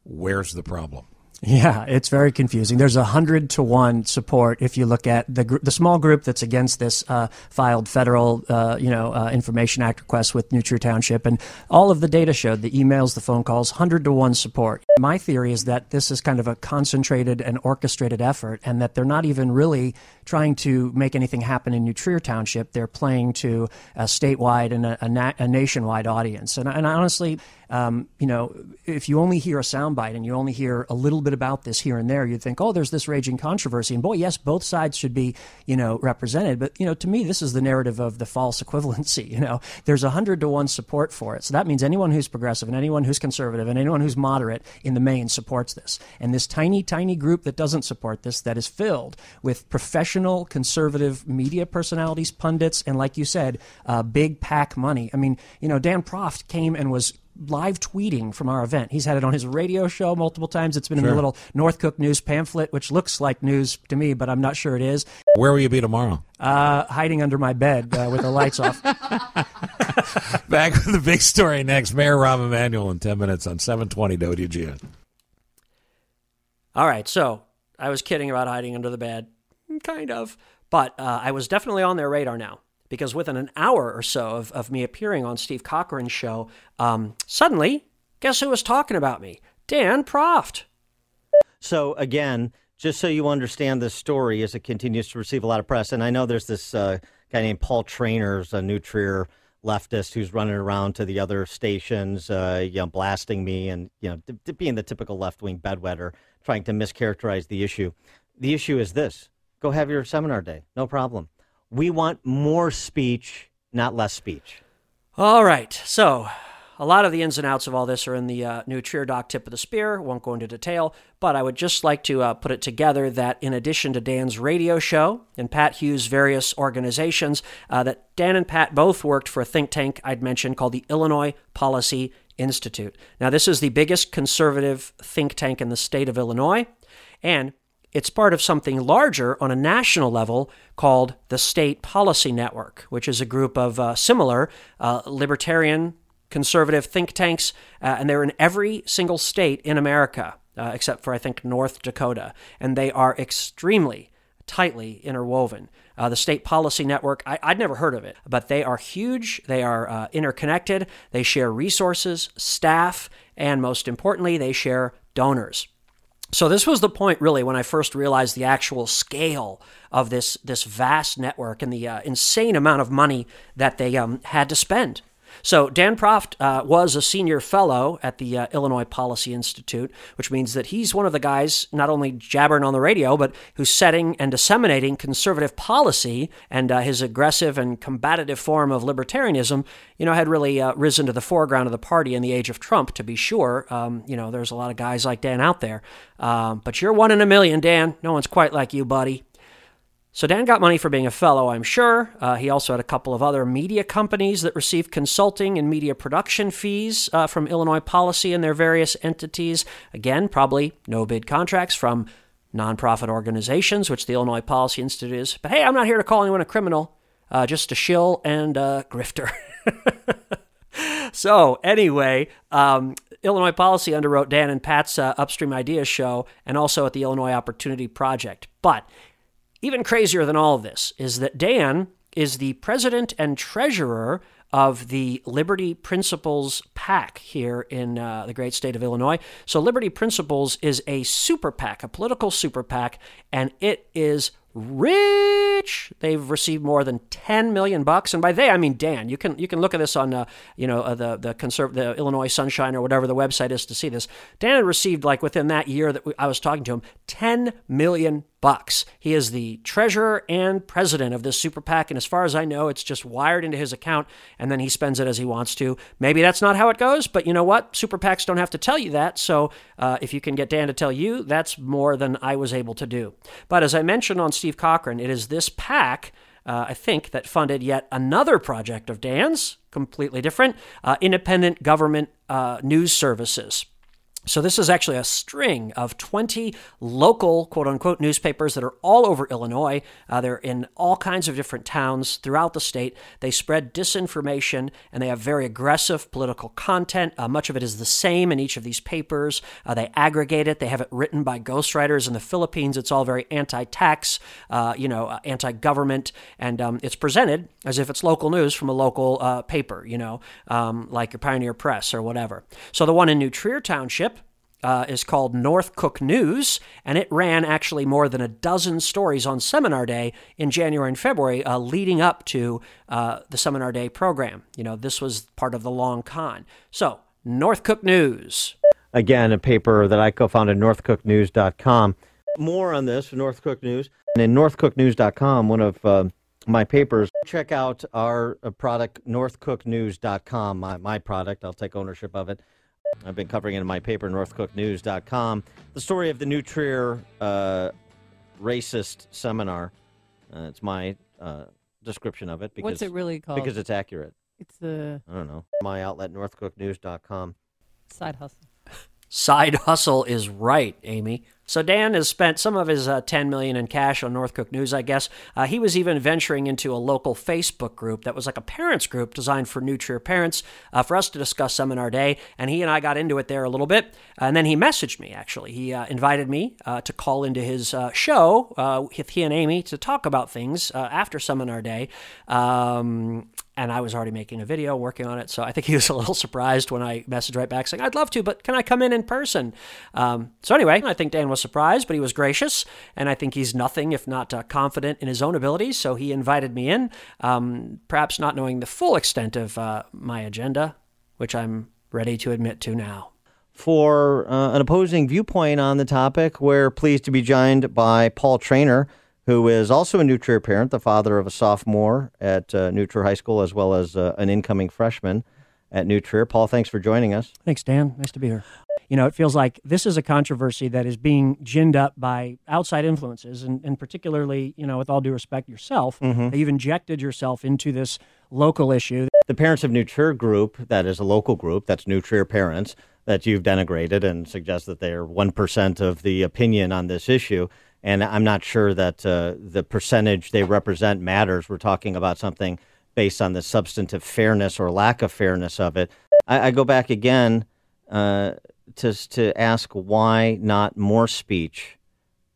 where's the problem? Yeah, it's very confusing. There's a hundred to one support if you look at the gr- the small group that's against this uh, filed federal, uh, you know, uh, Information Act request with New Trier Township, and all of the data showed the emails, the phone calls, hundred to one support. My theory is that this is kind of a concentrated and orchestrated effort, and that they're not even really trying to make anything happen in New Trier Township. They're playing to a statewide and a, a, na- a nationwide audience, and, and honestly, um, you know, if you only hear a soundbite and you only hear a little bit about this here and there, you'd think, oh, there's this raging controversy. And boy, yes, both sides should be, you know, represented. But, you know, to me, this is the narrative of the false equivalency. You know, there's a hundred to one support for it. So that means anyone who's progressive and anyone who's conservative and anyone who's moderate in the main supports this. And this tiny, tiny group that doesn't support this, that is filled with professional conservative media personalities, pundits, and like you said, uh, big PAC money. I mean, you know, Dan Proft came and was live tweeting from our event. He's had it on his radio show multiple times. It's been sure. in the little North Cook News pamphlet, which looks like news to me, but I'm not sure it is. Where will you be tomorrow? Uh, hiding under my bed uh, with the lights off. Back with the big story next. Mayor Rahm Emanuel in 10 minutes on 720 WGN. All right, so I was kidding about hiding under the bed. Kind of. But uh, I was definitely on their radar now because within an hour or so of, of me appearing on Steve Cochran's show, um, suddenly, guess who was talking about me? Dan Proft. So, again, just so you understand this story as it continues to receive a lot of press, and I know there's this uh, guy named Paul Traynors, a New Trier leftist who's running around to the other stations, uh, you know, blasting me and, you know, being the typical left wing bedwetter, trying to mischaracterize the issue. The issue is this go have your seminar day, no problem. We want more speech, not less speech. All right. So, a lot of the ins and outs of all this are in the uh, new Trier Doc tip of the spear. Won't go into detail, but I would just like to uh, put it together that in addition to Dan's radio show and Pat Hughes' various organizations, uh, that Dan and Pat both worked for a think tank I'd mentioned called the Illinois Policy Institute. Now, this is the biggest conservative think tank in the state of Illinois, and it's part of something larger on a national level called the State Policy Network, which is a group of uh, similar uh, libertarian conservative think tanks, uh, and they're in every single state in America, uh, except for, I think, North Dakota. And they are extremely tightly interwoven. Uh, the State Policy Network, I, would never heard of it, but they are huge. They are uh, interconnected. They share resources, staff, and most importantly, they share donors. So this was the point, really, when I first realized the actual scale of this this vast network and the uh, insane amount of money that they um, had to spend. So Dan Proft uh, was a senior fellow at the uh, Illinois Policy Institute, which means that he's one of the guys not only jabbering on the radio, but who's setting and disseminating conservative policy. And uh, his aggressive and combative form of libertarianism, you know, had really uh, risen to the foreground of the party in the age of Trump. To be sure, um, you know, there's a lot of guys like Dan out there, um, but you're one in a million, Dan. No one's quite like you, buddy. So Dan got money for being a fellow, I'm sure. Uh, he also had a couple of other media companies that received consulting and media production fees uh, from Illinois Policy and their various entities. Again, probably no bid contracts from nonprofit organizations, which the Illinois Policy Institute is. But hey, I'm not here to call anyone a criminal, uh, just a shill and a grifter. so, anyway, um, Illinois Policy underwrote Dan and Pat's uh, Upstream Ideas show and also at the Illinois Opportunity Project. But even crazier than all of this is that Dan is the president and treasurer of the Liberty Principles PAC here in uh, the great state of Illinois. So, Liberty Principles is a super PAC, a political super PAC, and it is rich They've received more than 10 million bucks, and by they I mean Dan. You can you can look at this on uh, you know uh, the the conserv- the Illinois Sunshine or whatever the website is to see this. Dan received like within that year that I was talking to him 10 million bucks. He is the treasurer and president of this super PAC, and as far as I know, it's just wired into his account, and then he spends it as he wants to. Maybe that's not how it goes, but you know what? Super PACs don't have to tell you that. So uh, if you can get Dan to tell you, that's more than I was able to do. But as I mentioned on Steve Cochran, it is this PAC. Uh, I think, that funded yet another project of Dan's, completely different, uh, independent government uh, news services. So, this is actually a string of 20 local, quote unquote, newspapers that are all over Illinois. Uh, they're in all kinds of different towns throughout the state. They spread disinformation and they have very aggressive political content. Uh, much of it is the same in each of these papers. Uh, they aggregate it, they have it written by ghostwriters in the Philippines. It's all very anti tax, uh, you know, uh, anti government, and um, it's presented as if it's local news from a local uh, paper, you know, um, like your Pioneer Press or whatever. So, the one in New Trier Township, uh, is called North Cook News, and it ran actually more than a dozen stories on Seminar Day in January and February, uh, leading up to uh, the Seminar Day program. You know, this was part of the long con. So, North Cook News. Again, a paper that I co founded, northcooknews.com. More on this, North Cook News. And in northcooknews.com, one of uh, my papers, check out our uh, product, northcooknews.com, my, my product. I'll take ownership of it. I've been covering it in my paper, northcooknews.com. The story of the New Trier uh, racist seminar. Uh, it's my uh, description of it. Because, What's it really called? Because it's accurate. It's the I don't know. My outlet, northcooknews.com. side hustle. Side hustle is right, Amy. So Dan has spent some of his uh, 10 million in cash on North Cook News, I guess. Uh, he was even venturing into a local Facebook group that was like a parents group designed for New Trier parents uh, for us to discuss Seminar Day. And he and I got into it there a little bit. And then he messaged me, actually. He uh, invited me uh, to call into his uh, show with he and Amy to talk about things after Seminar Day. Um, and I was already making a video, working on it. So I think he was a little surprised when I messaged right back saying, I'd love to, but can I come in in person? Um, so anyway, I think Dan was surprised, but he was gracious. And I think he's nothing if not uh, confident in his own abilities. So he invited me in, um, perhaps not knowing the full extent of uh, my agenda, which I'm ready to admit to now. For uh, an opposing viewpoint on the topic, we're pleased to be joined by Paul Traynor who is also a New Trier parent, the father of a sophomore at uh, New High School, as well as uh, an incoming freshman at New Trier. Paul, thanks for joining us. Thanks, Dan. Nice to be here. You know, it feels like this is a controversy that is being ginned up by outside influences, and, and particularly, you know, with all due respect, yourself. Mhm. You've injected yourself into this local issue. The Parents of New Trier group, that is a local group, that's New Trier parents, that you've denigrated and suggest that they're 1% of the opinion on this issue. And I'm not sure that uh, the percentage they represent matters. We're talking about something based on the substantive fairness or lack of fairness of it. I, I go back again uh, to, to ask why not more speech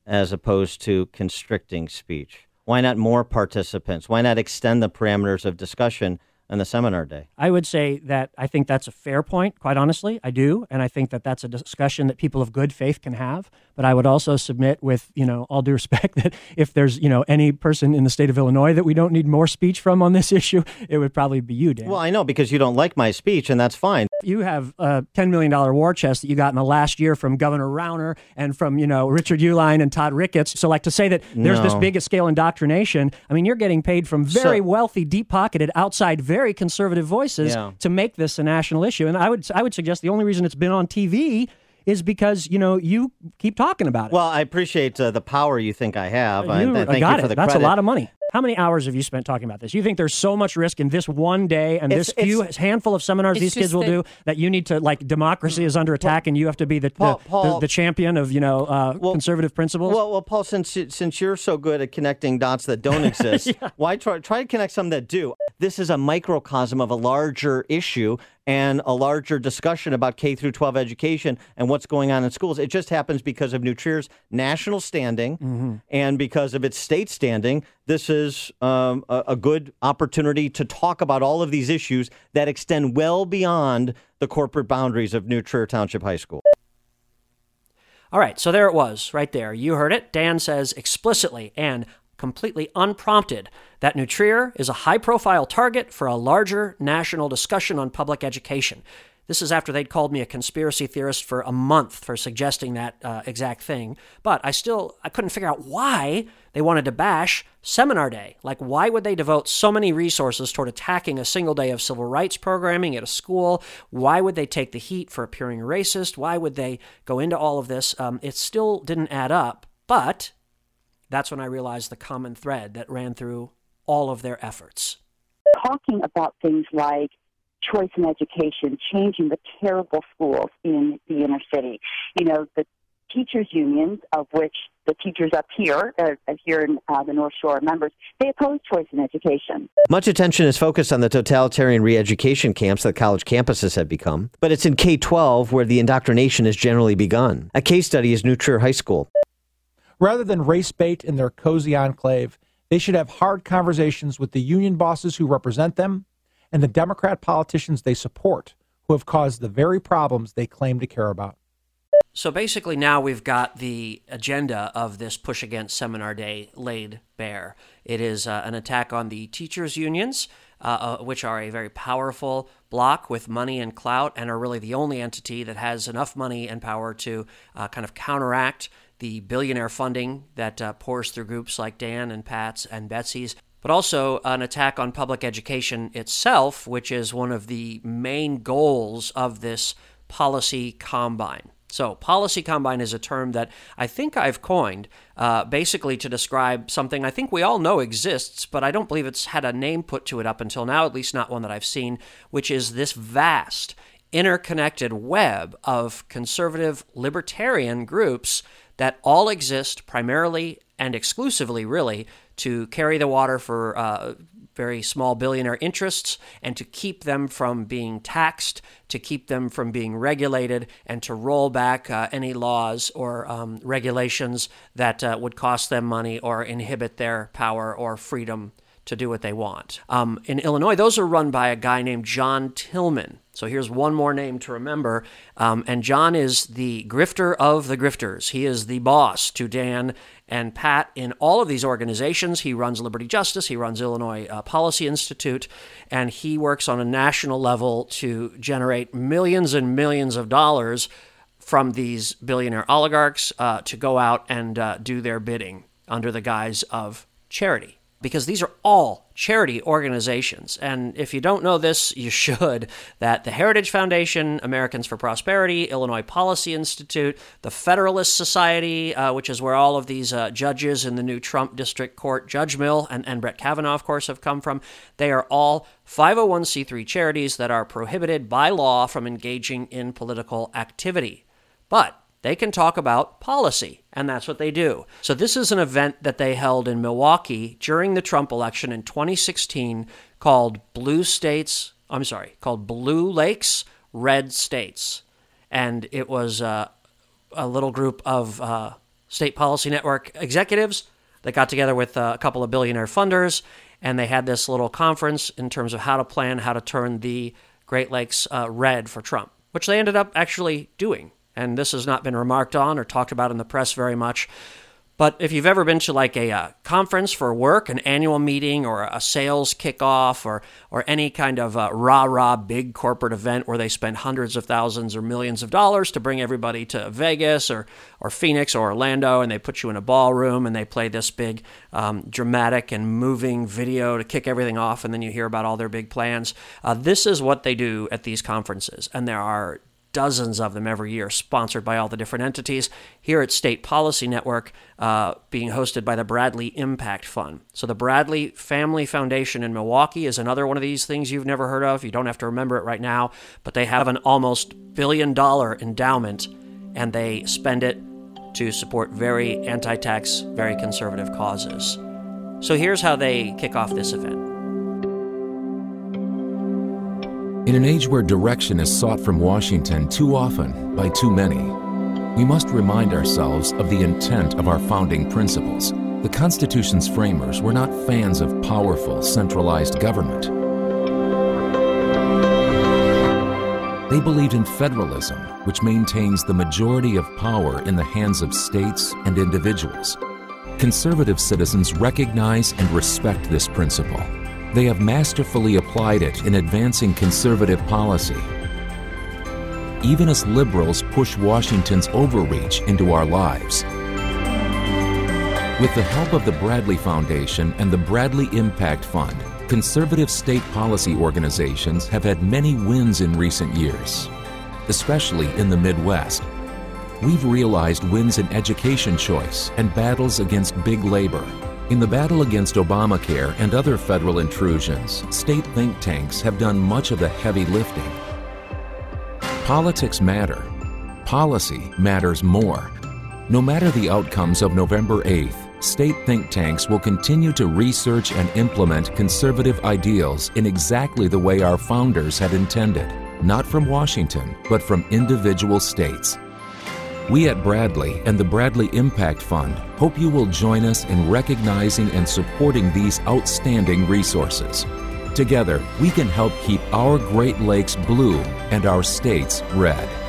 as opposed to constricting speech? Why not more participants? Why not extend the parameters of discussion on the seminar day? I would say that I think that's a fair point, quite honestly. I do. And I think that that's a discussion that people of good faith can have. But I would also submit, with, you know, all due respect, that if there's, you know, any person in the state of Illinois that we don't need more speech from on this issue, it would probably be you, Dan. Well, I know because you don't like my speech, and that's fine. You have a $10 million war chest that you got in the last year from Governor Rauner and from, you know, Richard Uihlein and Todd Ricketts. So, like, to say that there's this No. big scale indoctrination, I mean, you're getting paid from very So- wealthy, deep pocketed, outside, very conservative voices Yeah. to make this a national issue. And I would, I would suggest the only reason it's been on TV is because, you know, you keep talking about it. Well, I appreciate uh, the power you think I have. I, You I thank got you for it. the That's credit. a lot of money. How many hours have you spent talking about this? You think there's so much risk in this one day and It's- this few handful of seminars these kids will that- do that you need to like democracy is under attack and you have to be the Paul- the, Paul- the, the champion of you know uh, conservative principles. Well, well, Paul, since since you're so good at connecting dots that don't exist, why try try to connect some that do? This is a microcosm of a larger issue and a larger discussion about K through 12 education and what's going on in schools. It just happens because of New Trier's national standing Mm-hmm. and because of its state standing. This is um, a, a good opportunity to talk about all of these issues that extend well beyond the corporate boundaries of New Trier Township High School. All right, so there it was, right there. You heard it. Dan says explicitly and completely unprompted, that New Trier is a high profile target for a larger national discussion on public education. This is after they'd called me a conspiracy theorist for a month for suggesting that uh, exact thing. But I still I couldn't figure out why they wanted to bash Seminar Day. Like why would they devote so many resources toward attacking a single day of civil rights programming at a school? Why would they take the heat for appearing racist? Why would they go into all of this? Um, it still didn't add up. But that's when I realized the common thread that ran through all of their efforts. Talking about things like choice in education, changing the terrible schools in the inner city. You know, the teachers' unions, of which the teachers up here, uh, here in uh, the North Shore members, they oppose choice in education. Much attention is focused on the totalitarian re education camps that college campuses have become, but it's in K 12 where the indoctrination has generally begun. A case study is New Trier High School. Rather than race bait in their cozy enclave, they should have hard conversations with the union bosses who represent them and the Democrat politicians they support who have caused the very problems they claim to care about. So basically, now we've got the agenda of this push against Seminar Day laid bare. It is uh, an attack on the teachers' unions, uh, uh, which are a very powerful block with money and clout, and are really the only entity that has enough money and power to uh, kind of counteract the billionaire funding that uh, pours through groups like Dan and Pat's and Betsy's but also an attack on public education itself, which is one of the main goals of this policy combine. So, policy combine is a term that I think I've coined uh, basically to describe something I think we all know exists, but I don't believe it's had a name put to it up until now, at least not one that I've seen, which is this vast interconnected web of conservative libertarian groups that all exist primarily and exclusively, really, to carry the water for uh, very small billionaire interests and to keep them from being taxed, to keep them from being regulated, and to roll back uh, any laws or um, regulations that uh, would cost them money or inhibit their power or freedom to do what they want. Um, in Illinois, those are run by a guy named John Tillman. So here's one more name to remember. Um, and John is the grifter of the grifters. He is the boss to Dan and Pat in all of these organizations. He runs Liberty Justice, he runs Illinois uh, Policy Institute, and he works on a national level to generate millions and millions of dollars from these billionaire oligarchs uh, to go out and uh, do their bidding under the guise of charity because these are all charity organizations. And if you don't know this, you should. That the Heritage Foundation, Americans for Prosperity, Illinois Policy Institute, the Federalist Society, uh, which is where all of these uh, judges in the new Trump District Court, Judge Mill and, and Brett Kavanaugh, of course, have come from, they are all 501c3 charities that are prohibited by law from engaging in political activity. But they can talk about policy, and that's what they do. So, this is an event that they held in Milwaukee during the Trump election in 2016 called Blue States, I'm sorry, called Blue Lakes, Red States. And it was uh, a little group of uh, State Policy Network executives that got together with uh, a couple of billionaire funders, and they had this little conference in terms of how to plan how to turn the Great Lakes uh, red for Trump, which they ended up actually doing and this has not been remarked on or talked about in the press very much. But if you've ever been to like a uh, conference for work, an annual meeting, or a sales kickoff, or or any kind of uh, rah rah big corporate event where they spend hundreds of thousands or millions of dollars to bring everybody to Vegas or or Phoenix or Orlando, and they put you in a ballroom and they play this big um, dramatic and moving video to kick everything off, and then you hear about all their big plans. Uh, this is what they do at these conferences, and there are dozens of them every year, sponsored by all the different entities. Here at State Policy Network, uh, being hosted by the Bradley Impact Fund. So, the Bradley Family Foundation in Milwaukee is another one of these things you've never heard of. You don't have to remember it right now, but they have an almost billion dollar endowment and they spend it to support very anti tax, very conservative causes. So, here's how they kick off this event. In an age where direction is sought from Washington too often by too many, we must remind ourselves of the intent of our founding principles. The Constitution's framers were not fans of powerful, centralized government. They believed in federalism, which maintains the majority of power in the hands of states and individuals. Conservative citizens recognize and respect this principle. They have masterfully applied it in advancing conservative policy. Even as liberals push Washington's overreach into our lives. With the help of the Bradley Foundation and the Bradley Impact Fund, conservative state policy organizations have had many wins in recent years, especially in the Midwest. We've realized wins in education choice and battles against big labor. In the battle against Obamacare and other federal intrusions, state think tanks have done much of the heavy lifting. Politics matter. Policy matters more. No matter the outcomes of November 8th, state think tanks will continue to research and implement conservative ideals in exactly the way our founders had intended, not from Washington, but from individual states. We at Bradley and the Bradley Impact Fund hope you will join us in recognizing and supporting these outstanding resources. Together, we can help keep our Great Lakes blue and our states red.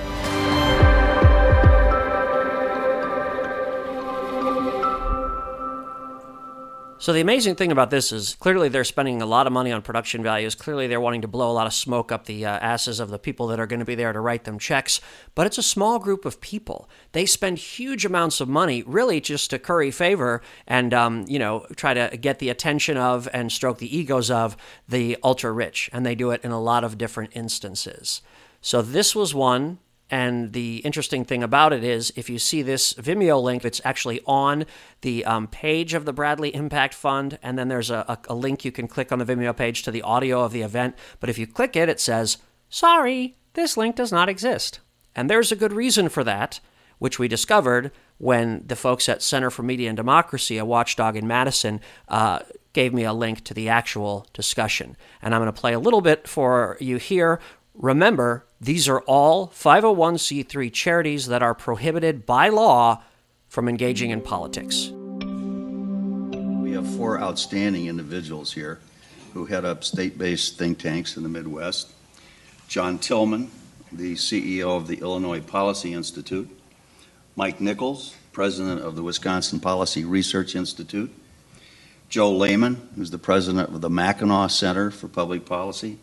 So the amazing thing about this is clearly they're spending a lot of money on production values. Clearly they're wanting to blow a lot of smoke up the uh, asses of the people that are going to be there to write them checks. But it's a small group of people. They spend huge amounts of money, really, just to curry favor and um, you know try to get the attention of and stroke the egos of the ultra rich. And they do it in a lot of different instances. So this was one and the interesting thing about it is, if you see this Vimeo link, it's actually on the um, page of the Bradley Impact Fund. And then there's a, a, a link you can click on the Vimeo page to the audio of the event. But if you click it, it says, Sorry, this link does not exist. And there's a good reason for that, which we discovered when the folks at Center for Media and Democracy, a watchdog in Madison, uh, gave me a link to the actual discussion. And I'm going to play a little bit for you here. Remember, these are all 501c3 charities that are prohibited by law from engaging in politics. We have four outstanding individuals here who head up state based think tanks in the Midwest. John Tillman, the CEO of the Illinois Policy Institute, Mike Nichols, president of the Wisconsin Policy Research Institute, Joe Lehman, who's the president of the Mackinac Center for Public Policy,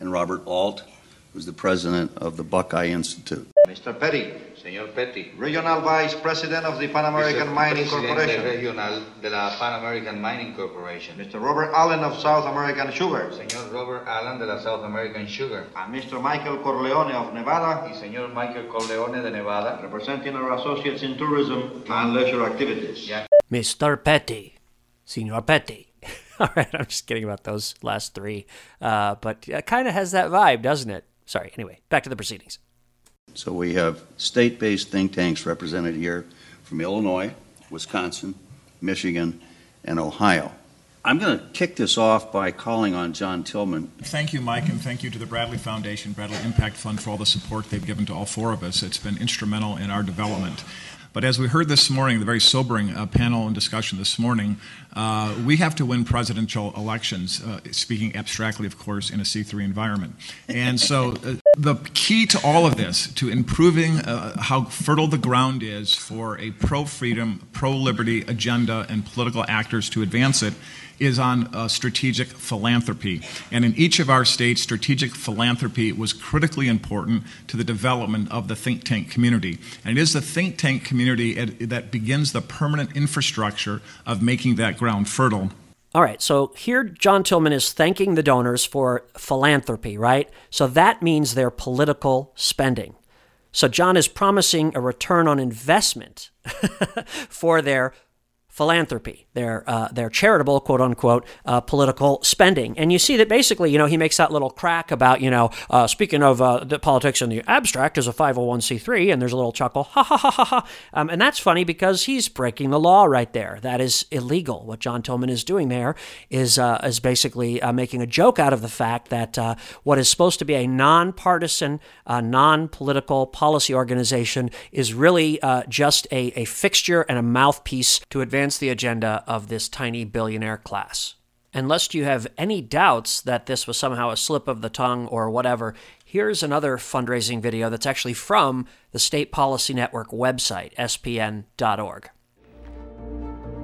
and Robert Alt, who's the president of the Buckeye Institute. Mr. Petty. Señor Petty. Regional Vice President of the Pan American Mining Corporation. Regional de la Pan American Mining Corporation. Mr. Robert Allen of South American Sugar. Señor Robert Allen de la South American Sugar. And Mr. Michael Corleone of Nevada. Y señor Michael Corleone de Nevada. Representing our associates in tourism and leisure activities. Yeah. Mr. Petty. Senor Petty. All right, I'm just kidding about those last three. Uh, but it kind of has that vibe, doesn't it? Sorry, anyway, back to the proceedings. So we have state based think tanks represented here from Illinois, Wisconsin, Michigan, and Ohio. I'm going to kick this off by calling on John Tillman. Thank you, Mike, and thank you to the Bradley Foundation, Bradley Impact Fund, for all the support they've given to all four of us. It's been instrumental in our development. But as we heard this morning, the very sobering uh, panel and discussion this morning, uh, we have to win presidential elections, uh, speaking abstractly, of course, in a C3 environment. And so uh, the key to all of this, to improving uh, how fertile the ground is for a pro freedom, pro liberty agenda and political actors to advance it, is on uh, strategic philanthropy. And in each of our states, strategic philanthropy was critically important to the development of the think tank community. And it is the think tank community that begins the permanent infrastructure of making that ground fertile. All right, so here John Tillman is thanking the donors for philanthropy, right? So that means their political spending. So John is promising a return on investment for their philanthropy, their uh, their charitable quote unquote uh, political spending. And you see that basically, you know, he makes that little crack about, you know, uh, speaking of uh, the politics in the abstract as a 501c3, and there's a little chuckle, ha ha ha ha ha. Um, and that's funny because he's breaking the law right there. That is illegal. What John Tillman is doing there is uh, is basically uh, making a joke out of the fact that what is supposed to be a nonpartisan, non-political policy organization is really just a, a fixture and a mouthpiece to advance the agenda of this tiny billionaire class. And lest you have any doubts that this was somehow a slip of the tongue or whatever, here's another fundraising video that's actually from the State Policy Network website, spn.org.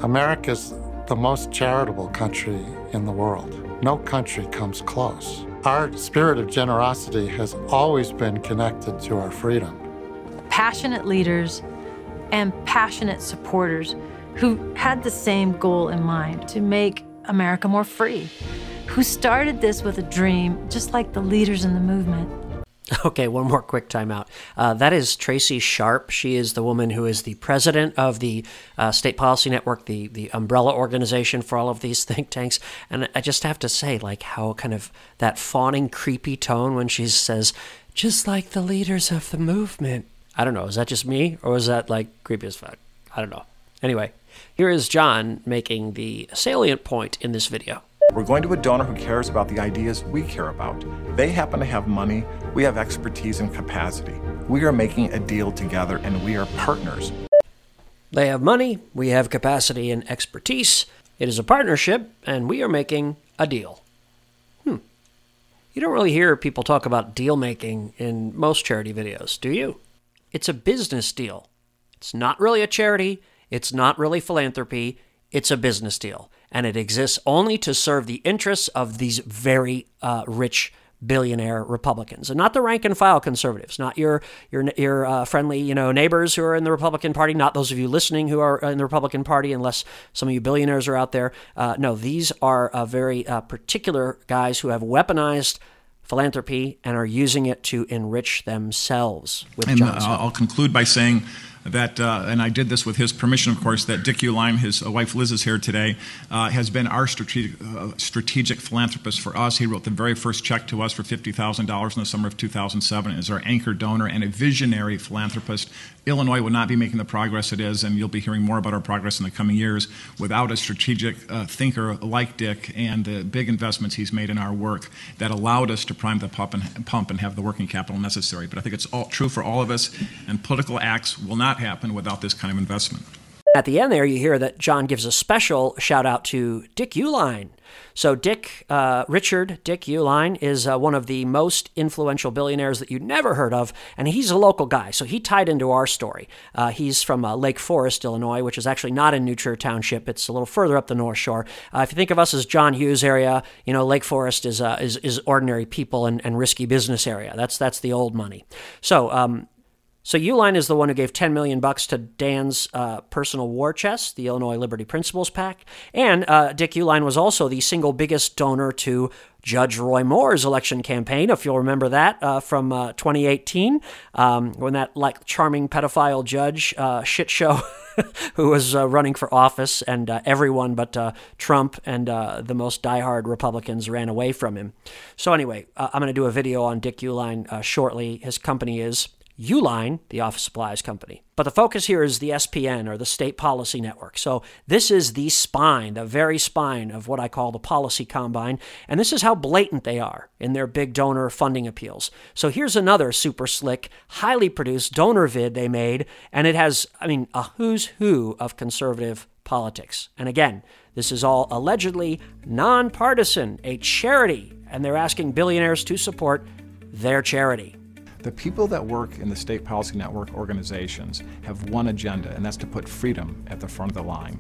America's the most charitable country in the world. No country comes close. Our spirit of generosity has always been connected to our freedom. passionate leaders and passionate supporters who had the same goal in mind to make America more free, who started this with a dream, just like the leaders in the movement. Okay, one more quick timeout. Uh, that is Tracie Sharp. She is the woman who is the president of the uh, State Policy Network, the the umbrella organization for all of these think tanks. And I just have to say, like, how kind of that fawning, creepy tone when she says, "Just like the leaders of the movement." I don't know. Is that just me, or is that like creepy as fuck? I don't know. Anyway, here is John making the salient point in this video. We're going to a donor who cares about the ideas we care about. They happen to have money, we have expertise and capacity. We are making a deal together and we are partners. They have money, we have capacity and expertise. It is a partnership, and we are making a deal. Hmm. You don't really hear people talk about deal making in most charity videos, do you? It's a business deal. It's not really a charity, it's not really philanthropy, it's a business deal. And it exists only to serve the interests of these very uh, rich billionaire Republicans, and not the rank and file conservatives, not your your your uh, friendly you know neighbors who are in the Republican Party, not those of you listening who are in the Republican Party, unless some of you billionaires are out there. Uh, no, these are uh, very uh, particular guys who have weaponized philanthropy and are using it to enrich themselves. With And uh. I'll conclude by saying that, uh, and I did this with his permission, of course, that Dick Uihlein, his uh, wife Liz is here today, uh, has been our strategic, uh, strategic philanthropist for us. He wrote the very first check to us for $50,000 in the summer of 2007 as our anchor donor and a visionary philanthropist. Illinois would not be making the progress it is, and you'll be hearing more about our progress in the coming years without a strategic uh, thinker like Dick and the big investments he's made in our work that allowed us to prime the pump and, pump and have the working capital necessary. But I think it's all true for all of us, and political acts will not happen without this kind of investment. At the end there, you hear that John gives a special shout out to Dick Uihlein. So, Dick, uh, Richard Dick Uihlein is uh, one of the most influential billionaires that you never heard of, and he's a local guy. So, he tied into our story. Uh, he's from uh, Lake Forest, Illinois, which is actually not in New Township. It's a little further up the North Shore. Uh, if you think of us as John Hughes area, you know, Lake Forest is, uh, is, is ordinary people and, and risky business area. That's, that's the old money. So, um, so Uihlein is the one who gave 10 million bucks to Dan's uh, personal war chest, the Illinois Liberty Principles PAC, and uh, Dick Uihlein was also the single biggest donor to Judge Roy Moore's election campaign, if you'll remember that uh, from uh, 2018, um, when that like charming pedophile judge uh, shit show. who was uh, running for office, and everyone but Trump and the most diehard Republicans ran away from him. So, anyway, I'm going to do a video on Dick Uihlein shortly. His company is Uline, the office supplies company. But the focus here is the SPN or the State Policy Network. So this is the spine, the very spine of what I call the policy combine. And this is how blatant they are in their big donor funding appeals. So here's another super slick, highly produced donor vid they made. And it has, I mean, a who's who of conservative politics. And again, this is all allegedly nonpartisan, a charity. And they're asking billionaires to support their charity. The people that work in the State Policy Network organizations have one agenda, and that's to put freedom at the front of the line.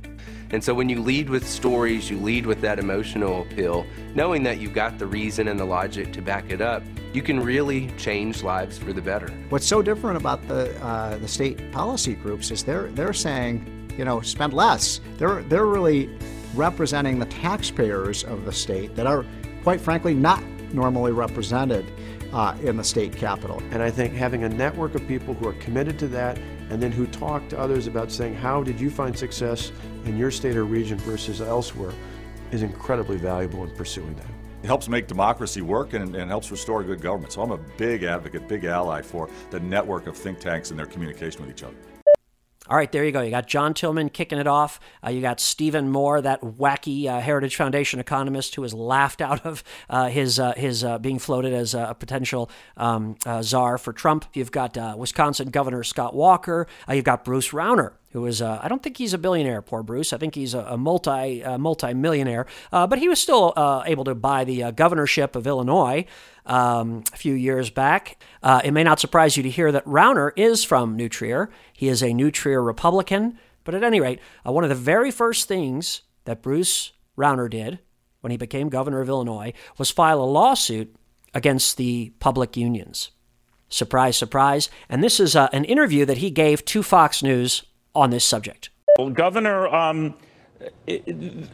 And so when you lead with stories, you lead with that emotional appeal, knowing that you've got the reason and the logic to back it up, you can really change lives for the better. What's so different about the uh, the state policy groups is they're they're saying, you know, spend less. They're they're really representing the taxpayers of the state that are, quite frankly, not normally represented uh, in the state capital. And I think having a network of people who are committed to that and then who talk to others about saying, how did you find success in your state or region versus elsewhere is incredibly valuable in pursuing that. It helps make democracy work and, and helps restore good government. So I'm a big advocate, big ally for the network of think tanks and their communication with each other. All right, there you go. You got John Tillman kicking it off. Uh, you got Stephen Moore, that wacky uh, Heritage Foundation economist who was laughed out of uh, his uh, his uh, being floated as a potential um, uh, czar for Trump. You've got Wisconsin Governor Scott Walker. you've got Bruce Rauner, who is uh, I don't think he's a billionaire, poor Bruce. I think he's a, a multi uh, multi millionaire, uh, but he was still able to buy the governorship of Illinois um, a few years back. It may not surprise you to hear that Rauner is from New Trier. He is a New Trier Republican. But at any rate, uh, one of the very first things that Bruce Rauner did when he became governor of Illinois was file a lawsuit against the public unions. Surprise, surprise. And this is uh, an interview that he gave to Fox News on this subject. Well, Governor, um, it,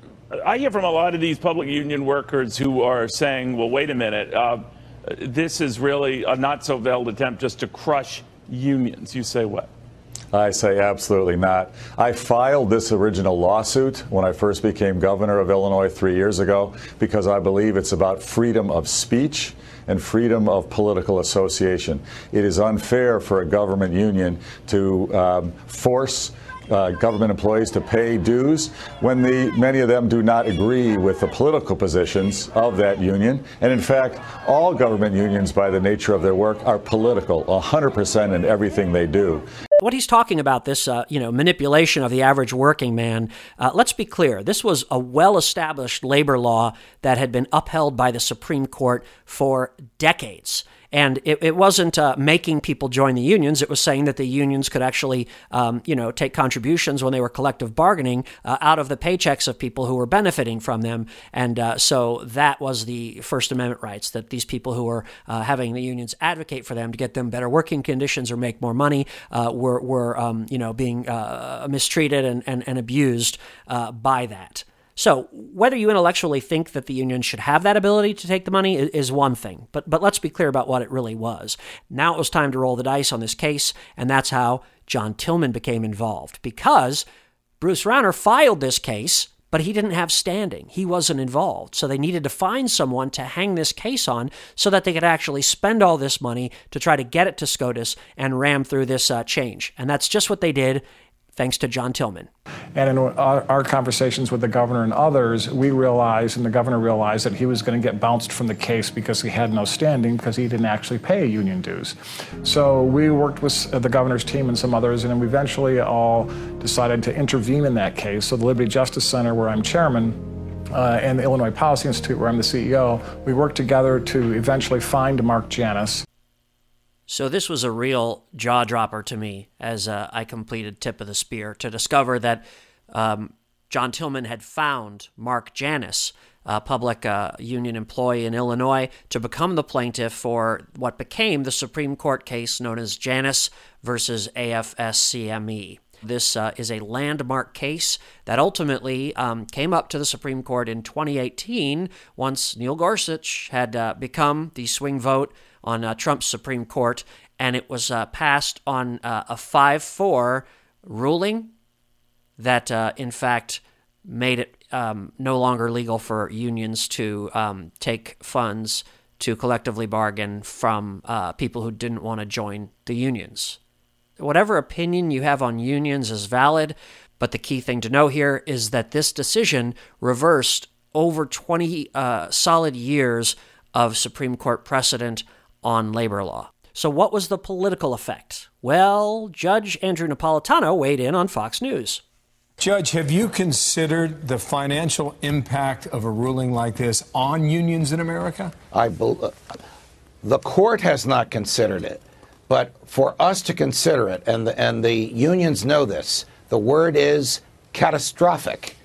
I hear from a lot of these public union workers who are saying, well, wait a minute, uh, this is really a not so veiled attempt just to crush unions. You say what? I say absolutely not. I filed this original lawsuit when I first became governor of Illinois three years ago because I believe it's about freedom of speech and freedom of political association. It is unfair for a government union to um, force uh, government employees to pay dues when the, many of them do not agree with the political positions of that union. And in fact, all government unions, by the nature of their work, are political 100% in everything they do. What he's talking about, this uh, you know manipulation of the average working man. Uh, let's be clear: this was a well-established labor law that had been upheld by the Supreme Court for decades. And it, it wasn't uh, making people join the unions. It was saying that the unions could actually, um, you know, take contributions when they were collective bargaining uh, out of the paychecks of people who were benefiting from them. And uh, so that was the First Amendment rights that these people who were uh, having the unions advocate for them to get them better working conditions or make more money uh, were, were um, you know, being uh, mistreated and, and, and abused by that. So, whether you intellectually think that the union should have that ability to take the money is one thing, but, but let's be clear about what it really was. Now it was time to roll the dice on this case, and that's how John Tillman became involved. Because Bruce Rauner filed this case, but he didn't have standing. He wasn't involved. So they needed to find someone to hang this case on so that they could actually spend all this money to try to get it to SCOTUS and ram through this uh, change. And that's just what they did thanks to John Tillman. And in our, conversations with the governor and others, we realized, and the governor realized, that he was going to get bounced from the case because he had no standing because he didn't actually pay union dues. So we worked with the governor's team and some others, and we eventually all decided to intervene in that case. So the Liberty Justice Center, where I'm chairman, uh, and the Illinois Policy Institute, where I'm the CEO, we worked together to eventually find Mark Janus. So this was a real jaw dropper to me as uh, I completed Tip of the Spear to discover that um, John Tillman had found Mark Janus, a public uh, union employee in Illinois, to become the plaintiff for what became the Supreme Court case known as Janus versus AFSCME. This uh, is a landmark case that ultimately um, came up to the Supreme Court in 2018 once Neil Gorsuch had uh, become the swing vote on uh, Trump's Supreme Court, and it was uh, passed on uh, a 5 4 ruling that, uh, in fact, made it um, no longer legal for unions to um, take funds to collectively bargain from uh, people who didn't want to join the unions. Whatever opinion you have on unions is valid, but the key thing to know here is that this decision reversed over 20 uh, solid years of Supreme Court precedent on labor law. So, what was the political effect? Well, Judge Andrew Napolitano weighed in on Fox News. Judge, have you considered the financial impact of a ruling like this on unions in America? I be- the court has not considered it, but for us to consider it, and the, and the unions know this, the word is catastrophic.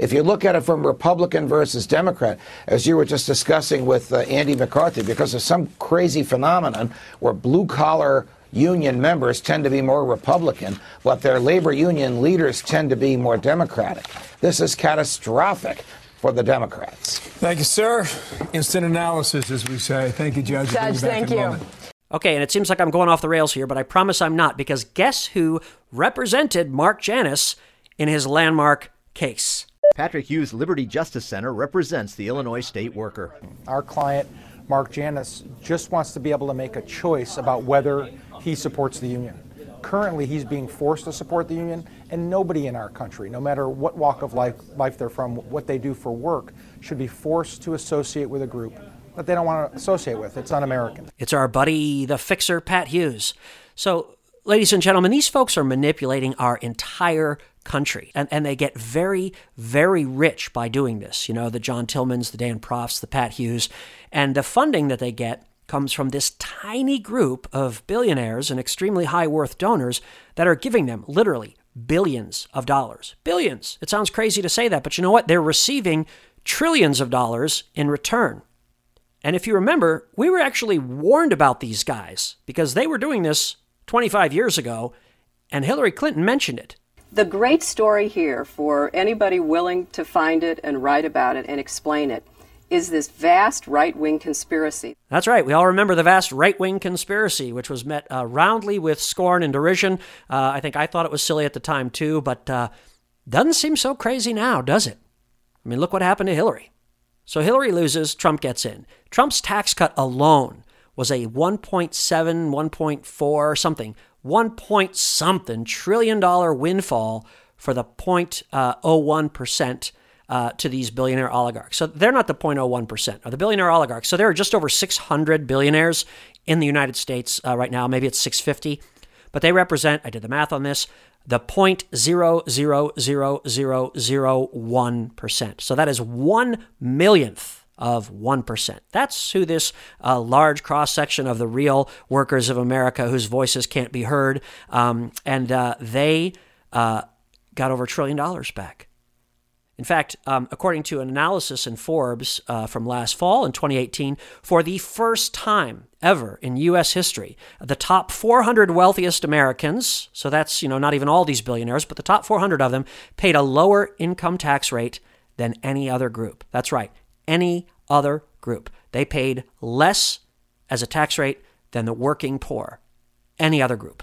If you look at it from Republican versus Democrat, as you were just discussing with uh, Andy McCarthy, because of some crazy phenomenon where blue collar union members tend to be more Republican, but their labor union leaders tend to be more Democratic. This is catastrophic for the Democrats. Thank you, sir. Instant analysis, as we say. Thank you, Judge. Judge, thank you. Okay, and it seems like I'm going off the rails here, but I promise I'm not, because guess who represented Mark Janus in his landmark case? Patrick Hughes Liberty Justice Center represents the Illinois state worker. Our client, Mark Janus, just wants to be able to make a choice about whether he supports the union. Currently, he's being forced to support the union, and nobody in our country, no matter what walk of life, life they're from, what they do for work, should be forced to associate with a group that they don't want to associate with. It's un American. It's our buddy, the fixer, Pat Hughes. So, ladies and gentlemen, these folks are manipulating our entire country. And, and they get very, very rich by doing this. You know, the John Tillmans, the Dan Profts, the Pat Hughes. And the funding that they get comes from this tiny group of billionaires and extremely high worth donors that are giving them literally billions of dollars. Billions. It sounds crazy to say that, but you know what? They're receiving trillions of dollars in return. And if you remember, we were actually warned about these guys because they were doing this 25 years ago, and Hillary Clinton mentioned it. The great story here for anybody willing to find it and write about it and explain it is this vast right wing conspiracy. That's right. We all remember the vast right wing conspiracy, which was met uh, roundly with scorn and derision. Uh, I think I thought it was silly at the time, too, but uh, doesn't seem so crazy now, does it? I mean, look what happened to Hillary. So Hillary loses, Trump gets in. Trump's tax cut alone was a 1.7, 1.4 something, 1 point something trillion dollar windfall for the 0.01% uh, to these billionaire oligarchs. So they're not the 0.01%, are the billionaire oligarchs. So there are just over 600 billionaires in the United States uh, right now. Maybe it's 650. But they represent, I did the math on this, the 0.00001%. So that is one millionth of 1%. That's who this uh, large cross section of the real workers of America whose voices can't be heard. Um, and uh, they uh, got over a trillion dollars back. In fact, um, according to an analysis in Forbes uh, from last fall in 2018, for the first time ever in U.S. history, the top 400 wealthiest Americans, so that's you know not even all these billionaires, but the top 400 of them paid a lower income tax rate than any other group. That's right, any other group. They paid less as a tax rate than the working poor, any other group.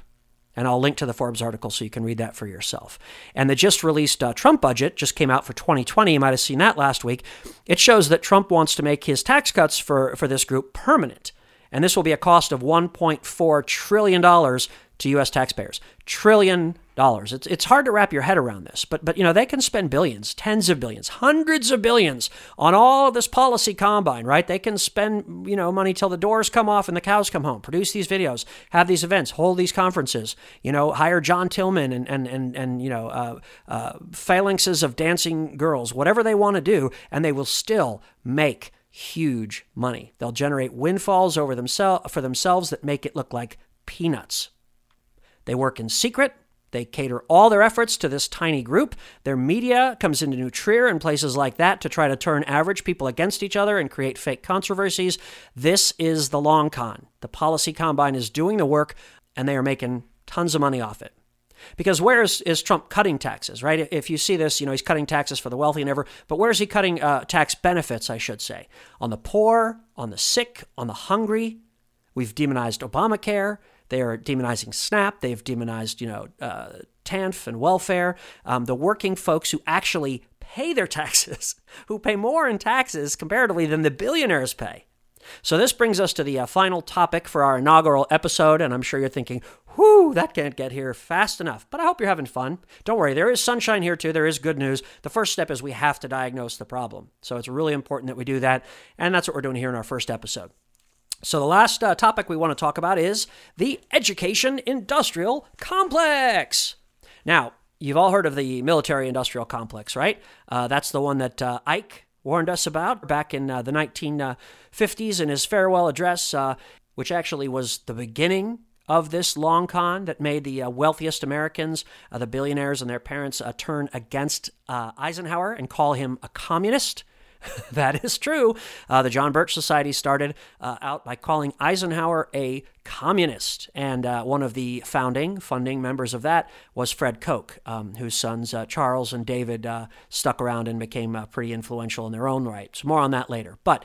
And I'll link to the Forbes article so you can read that for yourself. And the just released uh, Trump budget just came out for 2020. You might have seen that last week. It shows that Trump wants to make his tax cuts for, for this group permanent. And this will be a cost of $1.4 trillion to U.S. taxpayers. Trillion dollars. It's, it's hard to wrap your head around this, but, but you know, they can spend billions, tens of billions, hundreds of billions on all this policy combine, right? They can spend, you know, money till the doors come off and the cows come home, produce these videos, have these events, hold these conferences, you know, hire John Tillman and, and, and, and you know, uh, uh, phalanxes of dancing girls, whatever they want to do, and they will still make huge money. They'll generate windfalls over themselves for themselves that make it look like peanuts. They work in secret. They cater all their efforts to this tiny group. Their media comes into New Trier and places like that to try to turn average people against each other and create fake controversies. This is the long con. The policy combine is doing the work, and they are making tons of money off it. Because where is, is Trump cutting taxes, right? If you see this, you know, he's cutting taxes for the wealthy and ever, but where is he cutting uh, tax benefits, I should say? On the poor, on the sick, on the hungry. We've demonized Obamacare. They are demonizing SNAP. They've demonized, you know, uh, TANF and welfare. Um, the working folks who actually pay their taxes, who pay more in taxes comparatively than the billionaires pay. So this brings us to the uh, final topic for our inaugural episode, and I'm sure you're thinking, whew, that can't get here fast enough. But I hope you're having fun. Don't worry, there is sunshine here too. There is good news. The first step is we have to diagnose the problem. So it's really important that we do that, and that's what we're doing here in our first episode. So, the last uh, topic we want to talk about is the education industrial complex. Now, you've all heard of the military industrial complex, right? Uh, that's the one that uh, Ike warned us about back in uh, the 1950s in his farewell address, uh, which actually was the beginning of this long con that made the uh, wealthiest Americans, the billionaires and their parents, turn against Eisenhower and call him a communist. that is true. Uh, the John Birch Society started uh, out by calling Eisenhower a communist, and uh, one of the founding, funding members of that was Fred Koch, um, whose sons uh, Charles and David uh, stuck around and became uh, pretty influential in their own right. So more on that later. But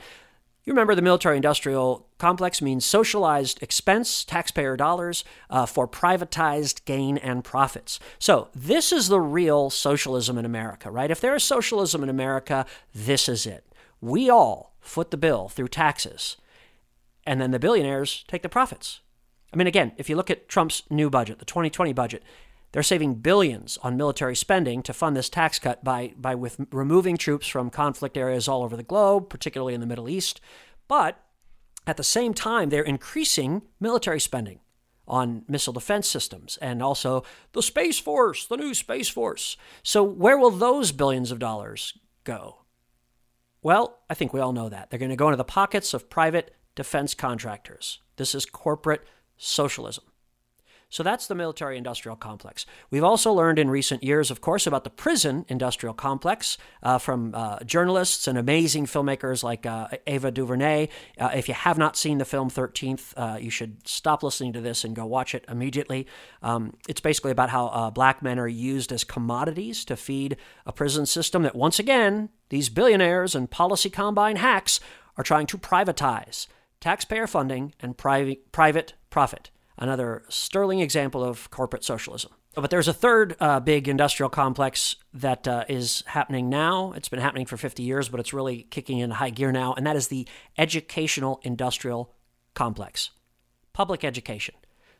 you remember the military industrial complex means socialized expense, taxpayer dollars, uh, for privatized gain and profits. So, this is the real socialism in America, right? If there is socialism in America, this is it. We all foot the bill through taxes, and then the billionaires take the profits. I mean, again, if you look at Trump's new budget, the 2020 budget, they're saving billions on military spending to fund this tax cut by, by with removing troops from conflict areas all over the globe, particularly in the Middle East. But at the same time, they're increasing military spending on missile defense systems and also the Space Force, the new Space Force. So, where will those billions of dollars go? Well, I think we all know that. They're going to go into the pockets of private defense contractors. This is corporate socialism. So that's the military industrial complex. We've also learned in recent years, of course, about the prison industrial complex uh, from uh, journalists and amazing filmmakers like uh, Ava DuVernay. Uh, if you have not seen the film 13th, uh, you should stop listening to this and go watch it immediately. Um, it's basically about how uh, black men are used as commodities to feed a prison system that, once again, these billionaires and policy combine hacks are trying to privatize taxpayer funding and private, private profit another sterling example of corporate socialism. But there's a third uh, big industrial complex that uh, is happening now. It's been happening for 50 years, but it's really kicking in high gear now, and that is the educational industrial complex. Public education.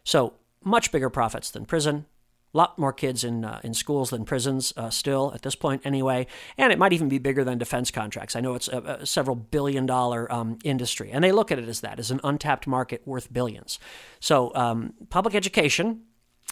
So, much bigger profits than prison, a lot more kids in uh, in schools than prisons uh, still at this point anyway, and it might even be bigger than defense contracts. I know it's a, a several billion dollar um, industry, and they look at it as that as an untapped market worth billions. So um, public education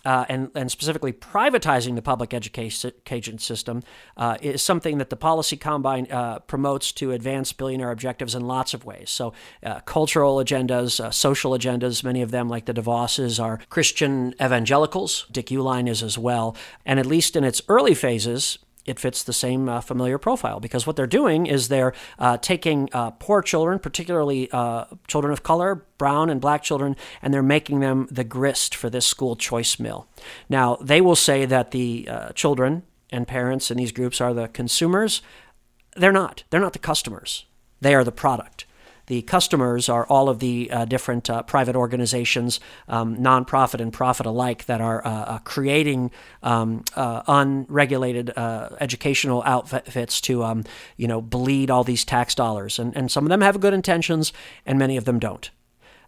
uh, and, and specifically privatizing the public education system uh, is something that the policy combine uh, promotes to advance billionaire objectives in lots of ways. So, uh, cultural agendas, uh, social agendas, many of them, like the DeVosses, are Christian evangelicals. Dick Uihlein is as well. And at least in its early phases, it fits the same uh, familiar profile because what they're doing is they're uh, taking uh, poor children, particularly uh, children of color, brown and black children, and they're making them the grist for this school choice mill. Now, they will say that the uh, children and parents in these groups are the consumers. They're not. They're not the customers. They are the product. The customers are all of the uh, different uh, private organizations, um, nonprofit and profit alike, that are uh, uh creating um, uh, unregulated educational outfits to, um, you know, bleed all these tax dollars. And, and some of them have good intentions, and many of them don't.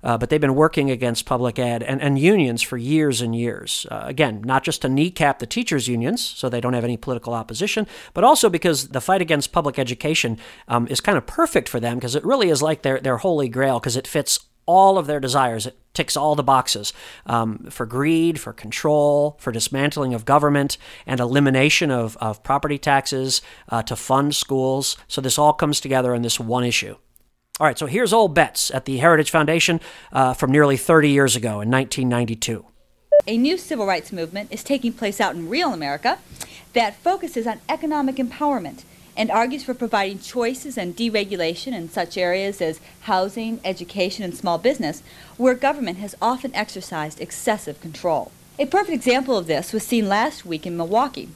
Uh, but they've been working against public ed and, and unions for years and years. Uh, again, not just to kneecap the teachers' unions so they don't have any political opposition, but also because the fight against public education um, is kind of perfect for them because it really is like their, their holy grail because it fits all of their desires. It ticks all the boxes um, for greed, for control, for dismantling of government, and elimination of, of property taxes uh, to fund schools. So this all comes together in this one issue. All right, so here's old bets at the Heritage Foundation uh, from nearly 30 years ago in 1992. A new civil rights movement is taking place out in real America that focuses on economic empowerment and argues for providing choices and deregulation in such areas as housing, education, and small business, where government has often exercised excessive control. A perfect example of this was seen last week in Milwaukee,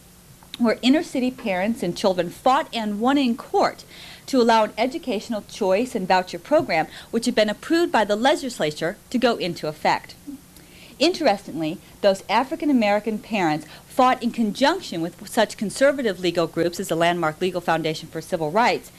where inner city parents and children fought and won in court to allow an educational choice and voucher program which had been approved by the legislature to go into effect. Interestingly, those African American parents fought in conjunction with such conservative legal groups as the Landmark Legal Foundation for Civil Rights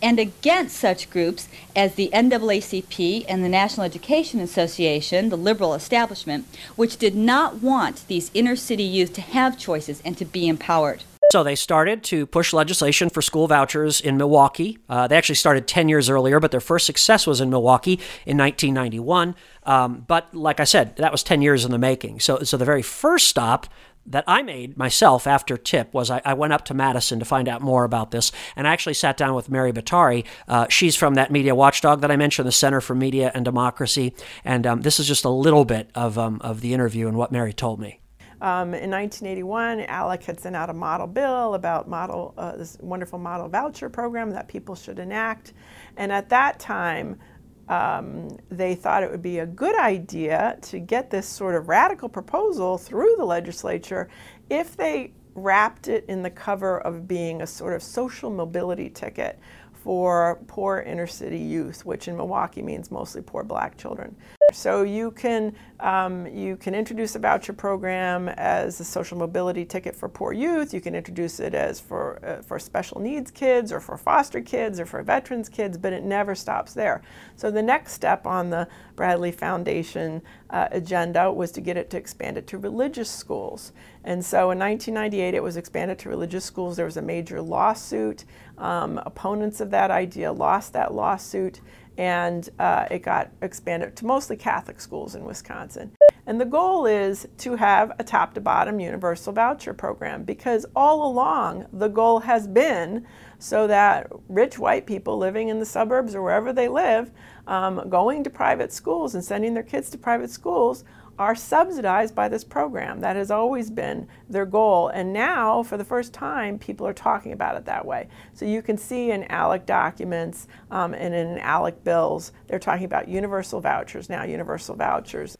and against such groups as the NAACP and the National Education Association, the liberal establishment, which did not want these inner city youth to have choices and to be empowered. So they started to push legislation for school vouchers in Milwaukee. Uh, they actually started 10 years earlier, but their first success was in Milwaukee in 1991. Um, but like I said, that was 10 years in the making. So, so the very first stop that I made myself after TIP was I, I, went up to Madison to find out more about this, and I actually sat down with Mary Bottari. Uh, she's from that media watchdog that I mentioned, the Center for Media and Democracy, and um, this is just a little bit of um, of the interview and what Mary told me. Um, in 1981, ALEC had sent out a model bill about model uh, this wonderful model voucher program that people should enact, and at that time, um, they thought it would be a good idea to get this sort of radical proposal through the legislature if they wrapped it in the cover of being a sort of social mobility ticket for poor inner city youth, which in Milwaukee means mostly poor black children. So you can um, you can introduce a voucher program as a social mobility ticket for poor youth. You can introduce it as for uh, for special needs kids or for foster kids or for veterans kids, but it never stops there. So the next step on the Bradley Foundation uh, agenda was to get it to expand it to religious schools. And so in 1998, it was expanded to religious schools. There was a major lawsuit. Um, opponents of that idea lost that lawsuit and uh, it got expanded to mostly Catholic schools in Wisconsin. And the goal is to have a top to bottom universal voucher program because all along the goal has been so that rich white people living in the suburbs or wherever they live, um, going to private schools and sending their kids to private schools, are subsidized by this program. That has always been their goal. And now, for the first time, people are talking about it that way. So you can see in ALEC documents um, and in ALEC bills, they're talking about universal vouchers now, universal vouchers.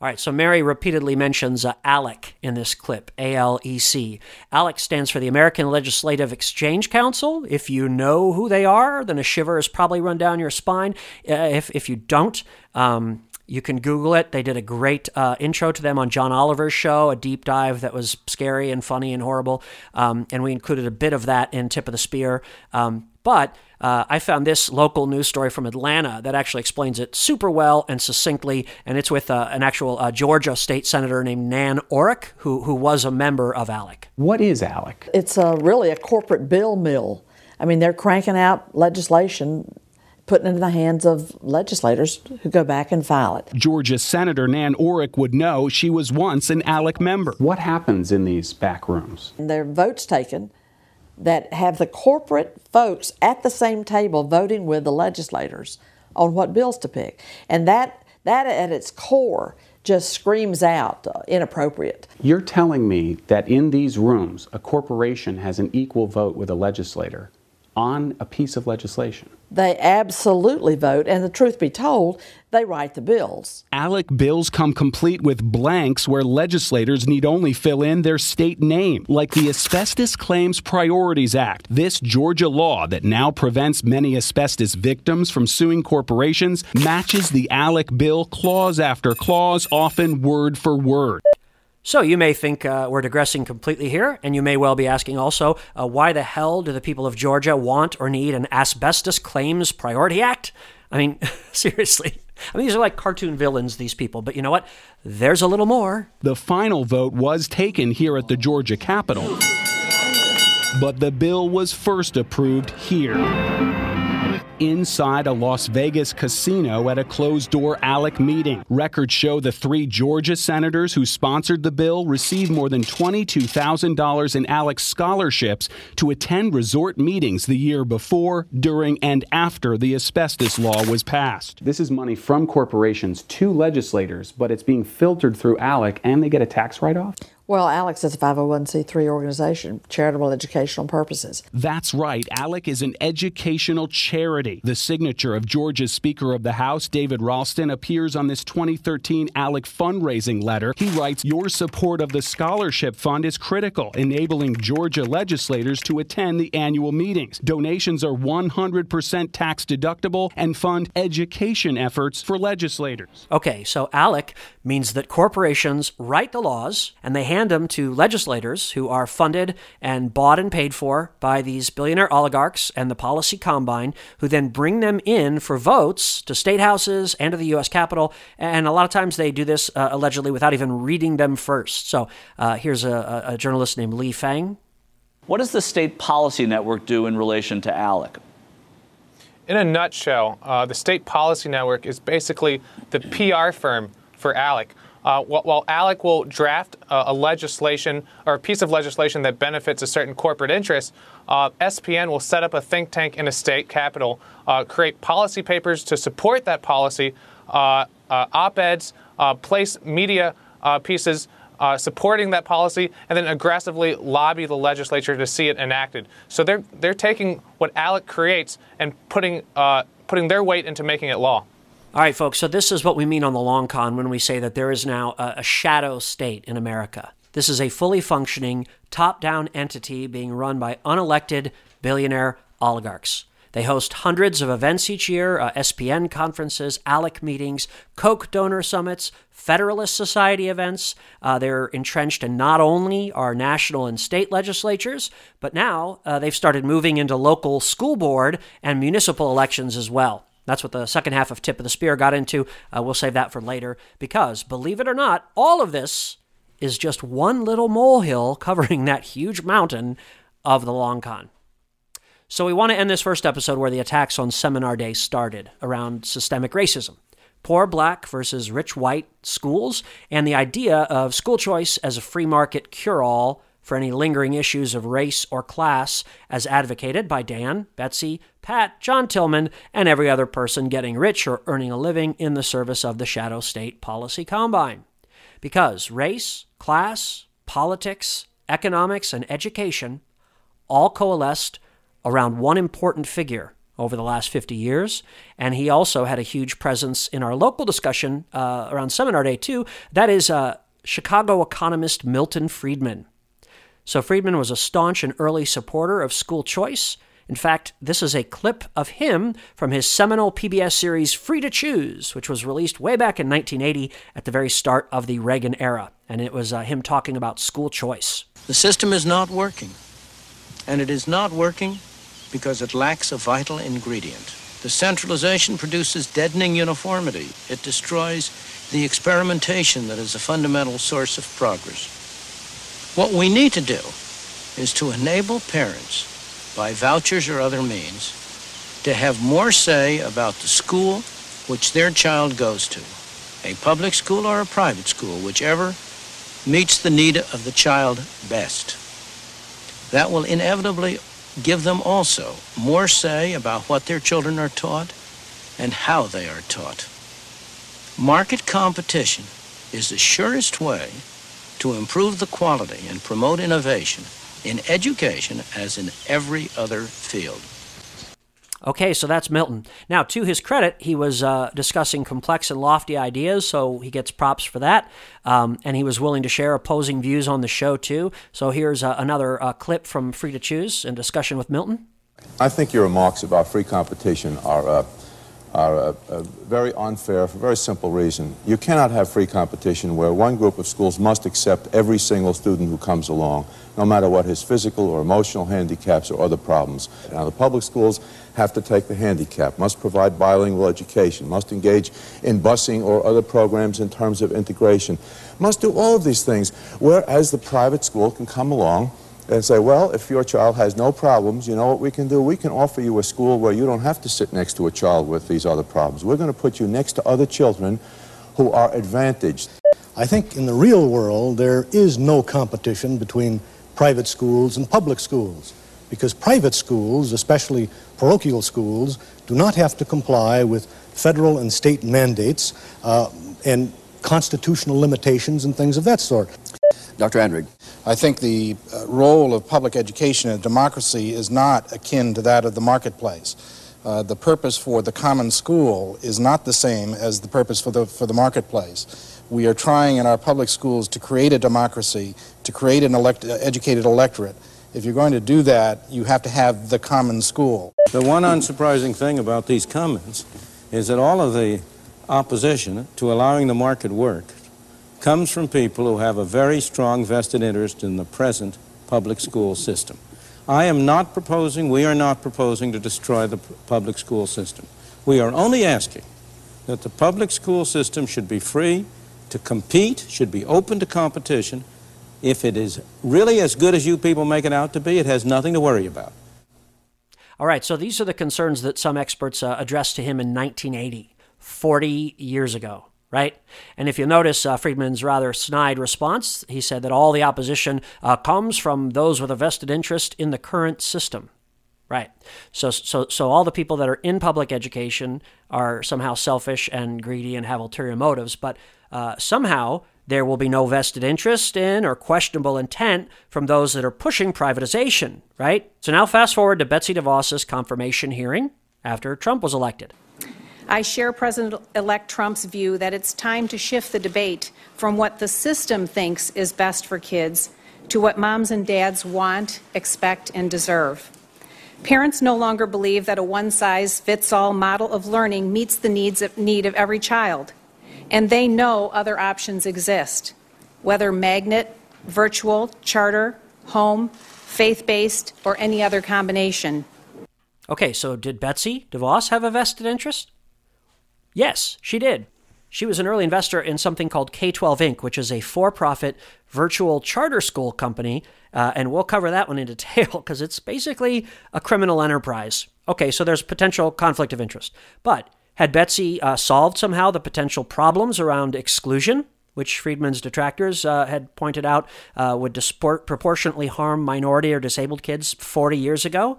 All right, so Mary repeatedly mentions uh, ALEC in this clip, A L E C. ALEC stands for the American Legislative Exchange Council. If you know who they are, then a shiver has probably run down your spine. Uh, if, if you don't, um, you can Google it. They did a great uh, intro to them on John Oliver's show, a deep dive that was scary and funny and horrible. Um, and we included a bit of that in Tip of the Spear. Um, but uh, I found this local news story from Atlanta that actually explains it super well and succinctly, and it's with uh, an actual uh, Georgia state senator named Nan Orrick, who, who was a member of ALEC. What is ALEC? It's a, really a corporate bill mill. I mean, they're cranking out legislation putting it in the hands of legislators who go back and file it. Georgia Senator Nan Orrick would know she was once an ALEC member. What happens in these back rooms? There are votes taken that have the corporate folks at the same table voting with the legislators on what bills to pick. And that, that at its core just screams out uh, inappropriate. You're telling me that in these rooms, a corporation has an equal vote with a legislator on a piece of legislation? They absolutely vote, and the truth be told, they write the bills. ALEC bills come complete with blanks where legislators need only fill in their state name, like the Asbestos Claims Priorities Act. This Georgia law that now prevents many asbestos victims from suing corporations matches the ALEC bill clause after clause, often word for word. So you may think uh, we're digressing completely here, and you may well be asking also, uh, why the hell do the people of Georgia want or need an Asbestos Claims Priority Act? I mean, seriously. I mean, these are like cartoon villains, these people, but you know what? There's a little more. The final vote was taken here at the Georgia Capitol, but the bill was first approved here inside a Las Vegas casino at a closed door ALEC meeting. Records show the three Georgia senators who sponsored the bill received more than $22,000 in ALEC scholarships to attend resort meetings the year before, during, and after the asbestos law was passed. This is money from corporations to legislators, but it's being filtered through ALEC and they get a tax write off? Well, ALEC is a 501c3 organization, charitable educational purposes. That's right. ALEC is an educational charity. The signature of Georgia's Speaker of the House, David Ralston, appears on this 2013 ALEC fundraising letter. He writes Your support of the Scholarship Fund is critical, enabling Georgia legislators to attend the annual meetings. Donations are 100% tax deductible and fund education efforts for legislators. Okay, so ALEC means that corporations write the laws and they hand them to legislators who are funded and bought and paid for by these billionaire oligarchs and the policy combine, who then bring them in for votes to state houses and to the U.S. Capitol. And a lot of times they do this uh, allegedly without even reading them first. So uh, here's a, a journalist named Lee Fang. What does the State Policy Network do in relation to ALEC? In a nutshell, uh, the State Policy Network is basically the PR firm for ALEC. Uh, while ALEC will draft uh, a legislation or a piece of legislation that benefits a certain corporate interest, uh, SPN will set up a think tank in a state capital, uh, create policy papers to support that policy, uh, uh, op eds, place media pieces. supporting that policy, and then aggressively lobby the legislature to see it enacted. So they're they're taking what ALEC creates and putting putting their weight into making it law. All right, folks, so this is what we mean on the long con when we say that there is now a, a shadow state in America. This is a fully functioning, top down entity being run by unelected billionaire oligarchs. They host hundreds of events each year uh, SPN conferences, ALEC meetings, Koch donor summits, Federalist Society events. Uh, they're entrenched in not only our national and state legislatures, but now uh, they've started moving into local school board and municipal elections as well. That's what the second half of Tip of the Spear got into. Uh, we'll save that for later because, believe it or not, all of this is just one little molehill covering that huge mountain of the long con. So, we want to end this first episode where the attacks on Seminar Day started around systemic racism. Poor black versus rich white schools, and the idea of school choice as a free market cure all for any lingering issues of race or class, as advocated by Dan, Betsy, Pat, John Tillman, and every other person getting rich or earning a living in the service of the Shadow State Policy Combine. because race, class, politics, economics, and education all coalesced around one important figure over the last 50 years. And he also had a huge presence in our local discussion uh, around Seminar Day, too. That is uh, Chicago economist Milton Friedman. So Friedman was a staunch and early supporter of school choice. In fact, this is a clip of him from his seminal PBS series Free to Choose, which was released way back in 1980 at the very start of the Reagan era. And it was uh, him talking about school choice. The system is not working. And it is not working because it lacks a vital ingredient. The centralization produces deadening uniformity. It destroys the experimentation that is a fundamental source of progress. What we need to do is to enable parents, by vouchers or other means, to have more say about the school which their child goes to, a public school or a private school, whichever meets the need of the child best. That will inevitably give them also more say about what their children are taught and how they are taught. Market competition is the surest way to improve the quality and promote innovation in education as in every other field. Okay, so that's Milton. Now, to his credit, he was uh, discussing complex and lofty ideas, so he gets props for that. Um, and he was willing to share opposing views on the show, too. So here's uh, another uh, clip from Free to Choose in discussion with Milton. I think your remarks about free competition are, uh, are very unfair for a very simple reason. You cannot have free competition where one group of schools must accept every single student who comes along, no matter what his physical or emotional handicaps or other problems. Now, the public schools have to take the handicap, must provide bilingual education, must engage in busing or other programs in terms of integration, must do all of these things, whereas the private school can come along and say, well, if your child has no problems, you know what we can do? We can offer you a school where you don't have to sit next to a child with these other problems. We're going to put you next to other children who are advantaged. I think in the real world, there is no competition between private schools and public schools because private schools, especially parochial schools, do not have to comply with federal and state mandates uh, and constitutional limitations and things of that sort. Dr. Andrig. I think the uh, role of public education in democracy is not akin to that of the marketplace. Uh, the purpose for the common school is not the same as the purpose for the, for the marketplace. We are trying in our public schools to create a democracy, to create an elect educated electorate. If you're going to do that, you have to have the common school. The one unsurprising thing about these comments is that all of the opposition to allowing the market work comes from people who have a very strong vested interest in the present public school system. I am not proposing, we are not proposing to destroy the public school system. We are only asking that the public school system should be free to compete, should be open to competition. If it is really as good as you people make it out to be, it has nothing to worry about. All right, so these are the concerns that some experts uh, addressed to him in 1980, 40 years ago right? And if you notice uh, Friedman's rather snide response, he said that all the opposition uh, comes from those with a vested interest in the current system. Right. So, so, so all the people that are in public education are somehow selfish and greedy and have ulterior motives, but uh, somehow there will be no vested interest in or questionable intent from those that are pushing privatization, right? So now fast forward to Betsy DeVos's confirmation hearing after Trump was elected. I share President elect Trump's view that it's time to shift the debate from what the system thinks is best for kids to what moms and dads want, expect, and deserve. Parents no longer believe that a one size fits all model of learning meets the needs of, need of every child, and they know other options exist, whether magnet, virtual, charter, home, faith based, or any other combination. Okay, so did Betsy DeVos have a vested interest? Yes, she did. She was an early investor in something called K 12 Inc., which is a for profit virtual charter school company. Uh, and we'll cover that one in detail because it's basically a criminal enterprise. Okay, so there's potential conflict of interest. But had Betsy uh, solved somehow the potential problems around exclusion, which Friedman's detractors uh, had pointed out uh, would disport, proportionately harm minority or disabled kids 40 years ago?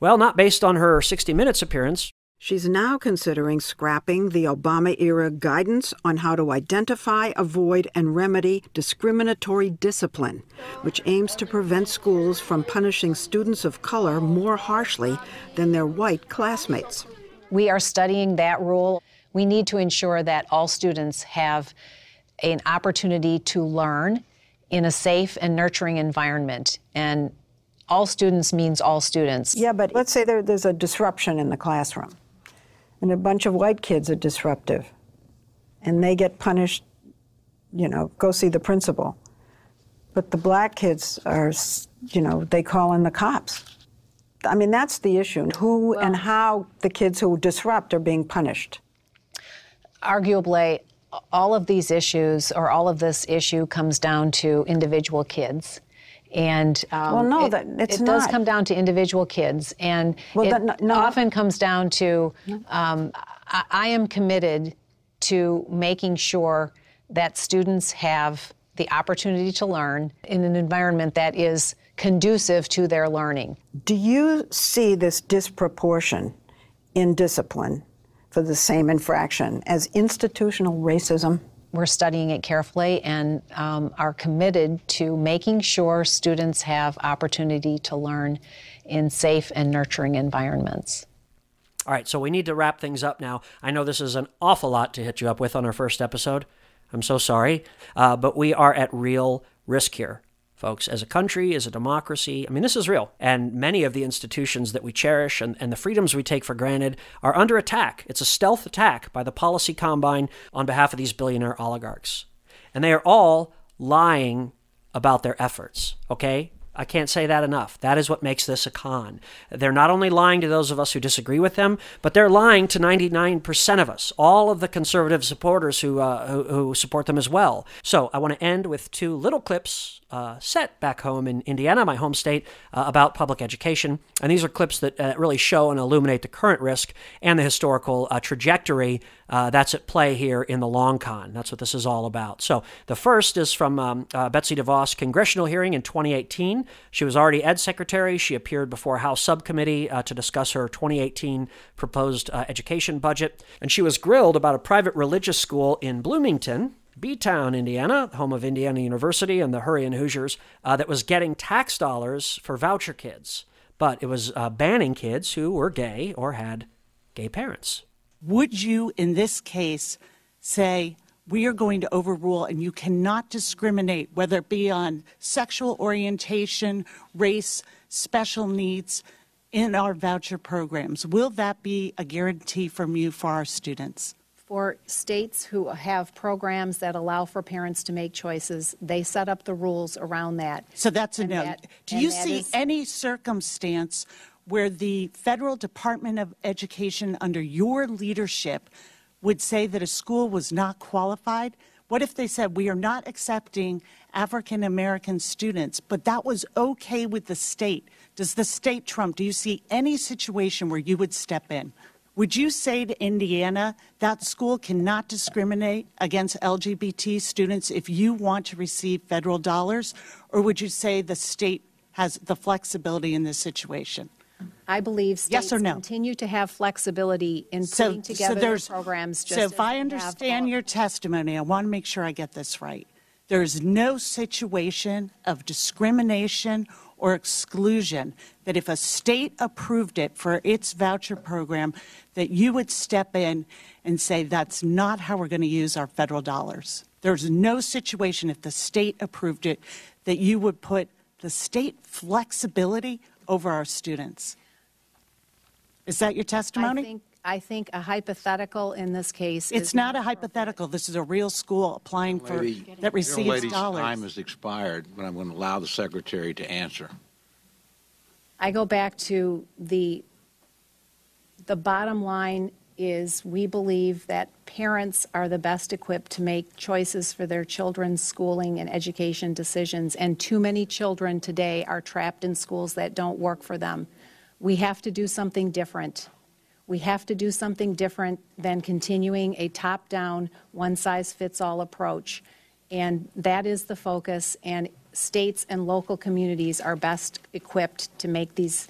Well, not based on her 60 Minutes appearance, She's now considering scrapping the Obama era guidance on how to identify, avoid, and remedy discriminatory discipline, which aims to prevent schools from punishing students of color more harshly than their white classmates. We are studying that rule. We need to ensure that all students have an opportunity to learn in a safe and nurturing environment. And all students means all students. Yeah, but let's say there, there's a disruption in the classroom and a bunch of white kids are disruptive and they get punished, you know, go see the principal. But the black kids are, you know, they call in the cops. I mean, that's the issue. Who and how the kids who disrupt are being punished. Arguably, all of these issues or all of this issue comes down to individual kids. And um, Well, no, it, that- it's it does come down to individual kids, and Well, it that- no- no. often comes down to um, I, I am committed to making sure that students have the opportunity to learn in an environment that is conducive to their learning. Do you see this disproportion in discipline for the same infraction as institutional racism? We're studying it carefully and um, are committed to making sure students have opportunity to learn in safe and nurturing environments. All right, so we need to wrap things up now. I know this is an awful lot to hit you up with on our first episode. I'm so sorry. Uh, but we are at real risk here, folks. As a country, as a democracy, I mean, this is real. And many of the institutions that we cherish and, and the freedoms we take for granted are under attack. It's a stealth attack by the policy combine on behalf of these billionaire oligarchs. And they are all lying about their efforts, okay? I can't say that enough. That is what makes this a con. They're not only lying to those of us who disagree with them, but they're lying to 99% of us, all of the conservative supporters who, uh, who, who support them as well. So I want to end with two little clips uh, set back home in Indiana, my home state, uh, about public education. And these are clips that uh, really show and illuminate the current risk and the historical uh, trajectory uh, that's at play here in the long con. That's what this is all about. So the first is from um, Betsy DeVos congressional hearing in 2018. She was already Ed Secretary. She appeared before a House subcommittee uh, to discuss her 2018 proposed uh, education budget. And she was grilled about a private religious school in Bloomington, B-Town, Indiana, home of Indiana University and the Hurryin' Hoosiers, uh, that was getting tax dollars for voucher kids. But it was uh, banning kids who were gay or had gay parents. Would you, in this case, say, we are going to overrule and you cannot discriminate, whether it be on sexual orientation, race, special needs, in our voucher programs? Will that be a guarantee from you for our students? For states who have programs that allow for parents to make choices, they set up the rules around that. So that's a And no. that- Do you see is- any circumstance where the Federal Department of Education, under your leadership, would say that a school was not qualified? What if they said, we are not accepting African American students, but that was okay with the state? Does the state trump? Do you see any situation where you would step in? Would you say to Indiana that school cannot discriminate against LGBT students if you want to receive federal dollars? Or would you say the state has the flexibility in this situation? I believe Yes states or no? continue to have flexibility in So, putting so together their there's, programs. Just so as if I they have understand your testimony, I want to make sure I get this right. There is no situation of discrimination or exclusion that if a state approved it for its voucher program, that you would step in and say, that's not how we're going to use our federal dollars. There's no situation if the state approved it that you would put the state flexibility over our students. Is that your testimony? I think, I think a hypothetical in this case It's is not a hypothetical. This is a real school applying for, Lady- that Young receives lady's time dollars. has expired, but I'm going to allow the secretary to answer. I go back to the, the bottom line is we believe that parents are the best equipped to make choices for their children's schooling and education decisions, and too many children today are trapped in schools that don't work for them. We have to do something different. We have to do something different than continuing a top-down, one-size-fits-all approach. And that is the focus, and states and local communities are best equipped to make these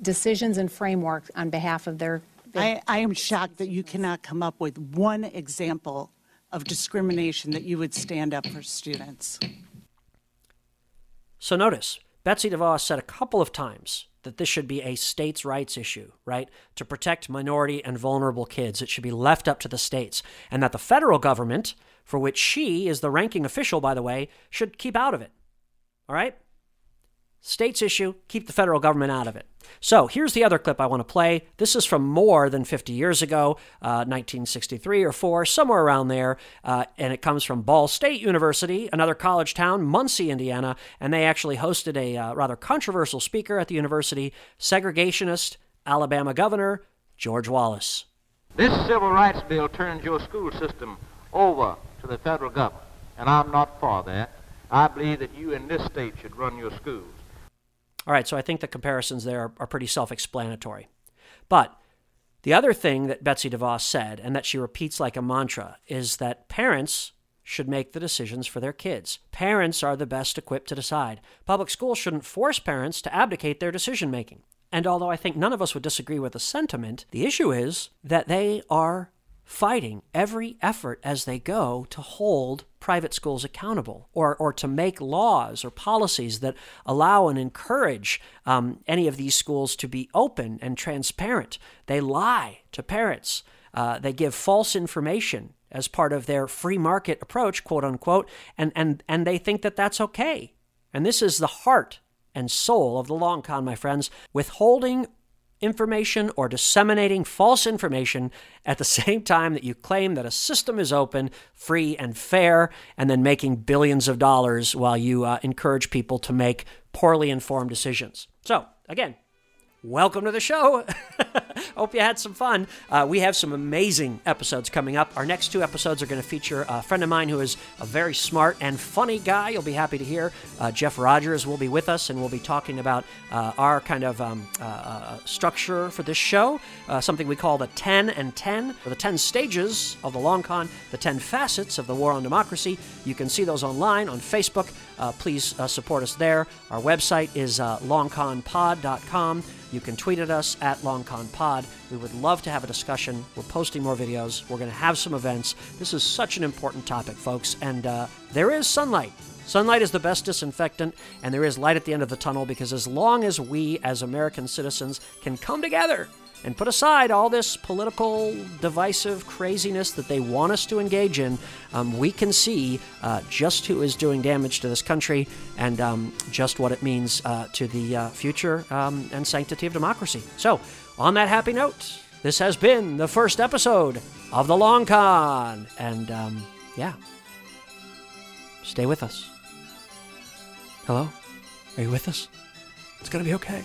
decisions and frameworks on behalf of their I, I am shocked that you cannot come up with one example of discrimination that you would stand up for students. So notice, Betsy DeVos said a couple of times that this should be a states' rights issue, right? To protect minority and vulnerable kids. It should be left up to the states. And that the federal government, for which she is the ranking official, by the way, should keep out of it. All right? States issue, keep the federal government out of it. So here's the other clip I want to play. This is from more than 50 years ago, uh, 1963 or 4, somewhere around there. Uh, and it comes from Ball State University, another college town, Muncie, Indiana. And they actually hosted a uh, rather controversial speaker at the university, segregationist Alabama Governor George Wallace. This civil rights bill turns your school system over to the federal government. And I'm not for that. I believe that you in this state should run your schools. All right, so I think the comparisons there are, are pretty self explanatory. But the other thing that Betsy DeVos said, and that she repeats like a mantra, is that parents should make the decisions for their kids. Parents are the best equipped to decide. Public schools shouldn't force parents to abdicate their decision making. And although I think none of us would disagree with the sentiment, the issue is that they are fighting every effort as they go to hold private schools accountable or, or to make laws or policies that allow and encourage um, any of these schools to be open and transparent. They lie to parents, uh, they give false information as part of their free market approach, quote unquote, and, and, and they think that that's okay. And this is the heart and soul of the long con, my friends. Withholding information or disseminating false information at the same time that you claim that a system is open, free, and fair, and then making billions of dollars while you uh, encourage people to make poorly informed decisions. So, again, welcome to the show. Hope you had some fun. Uh, we have some amazing episodes coming up. Our next two episodes are going to feature a friend of mine who is a very smart and funny guy. You'll be happy to hear. Uh, Jeff Rogers will be with us, and we'll be talking about uh, our kind of um, uh, uh, structure for this show, uh, something we call the 10 and 10, or the 10 stages of the long con, the 10 facets of the war on democracy. You can see those online on Facebook. Uh, please uh, support us there. Our website is uh, longconpod.com. You can tweet at us at LongConPod. We would love to have a discussion. We're posting more videos. We're going to have some events. This is such an important topic, folks, and uh, there is sunlight. Sunlight is the best disinfectant, and there is light at the end of the tunnel because as long as we, as American citizens, can come together and put aside all this political divisive craziness that they want us to engage in, um, we can see uh, just who is doing damage to this country and um, just what it means uh, to the uh, future um, and sanctity of democracy. So, on that happy note, this has been the first episode of The Long Con. And um, yeah, stay with us. Hello? Are you with us? It's going to be okay.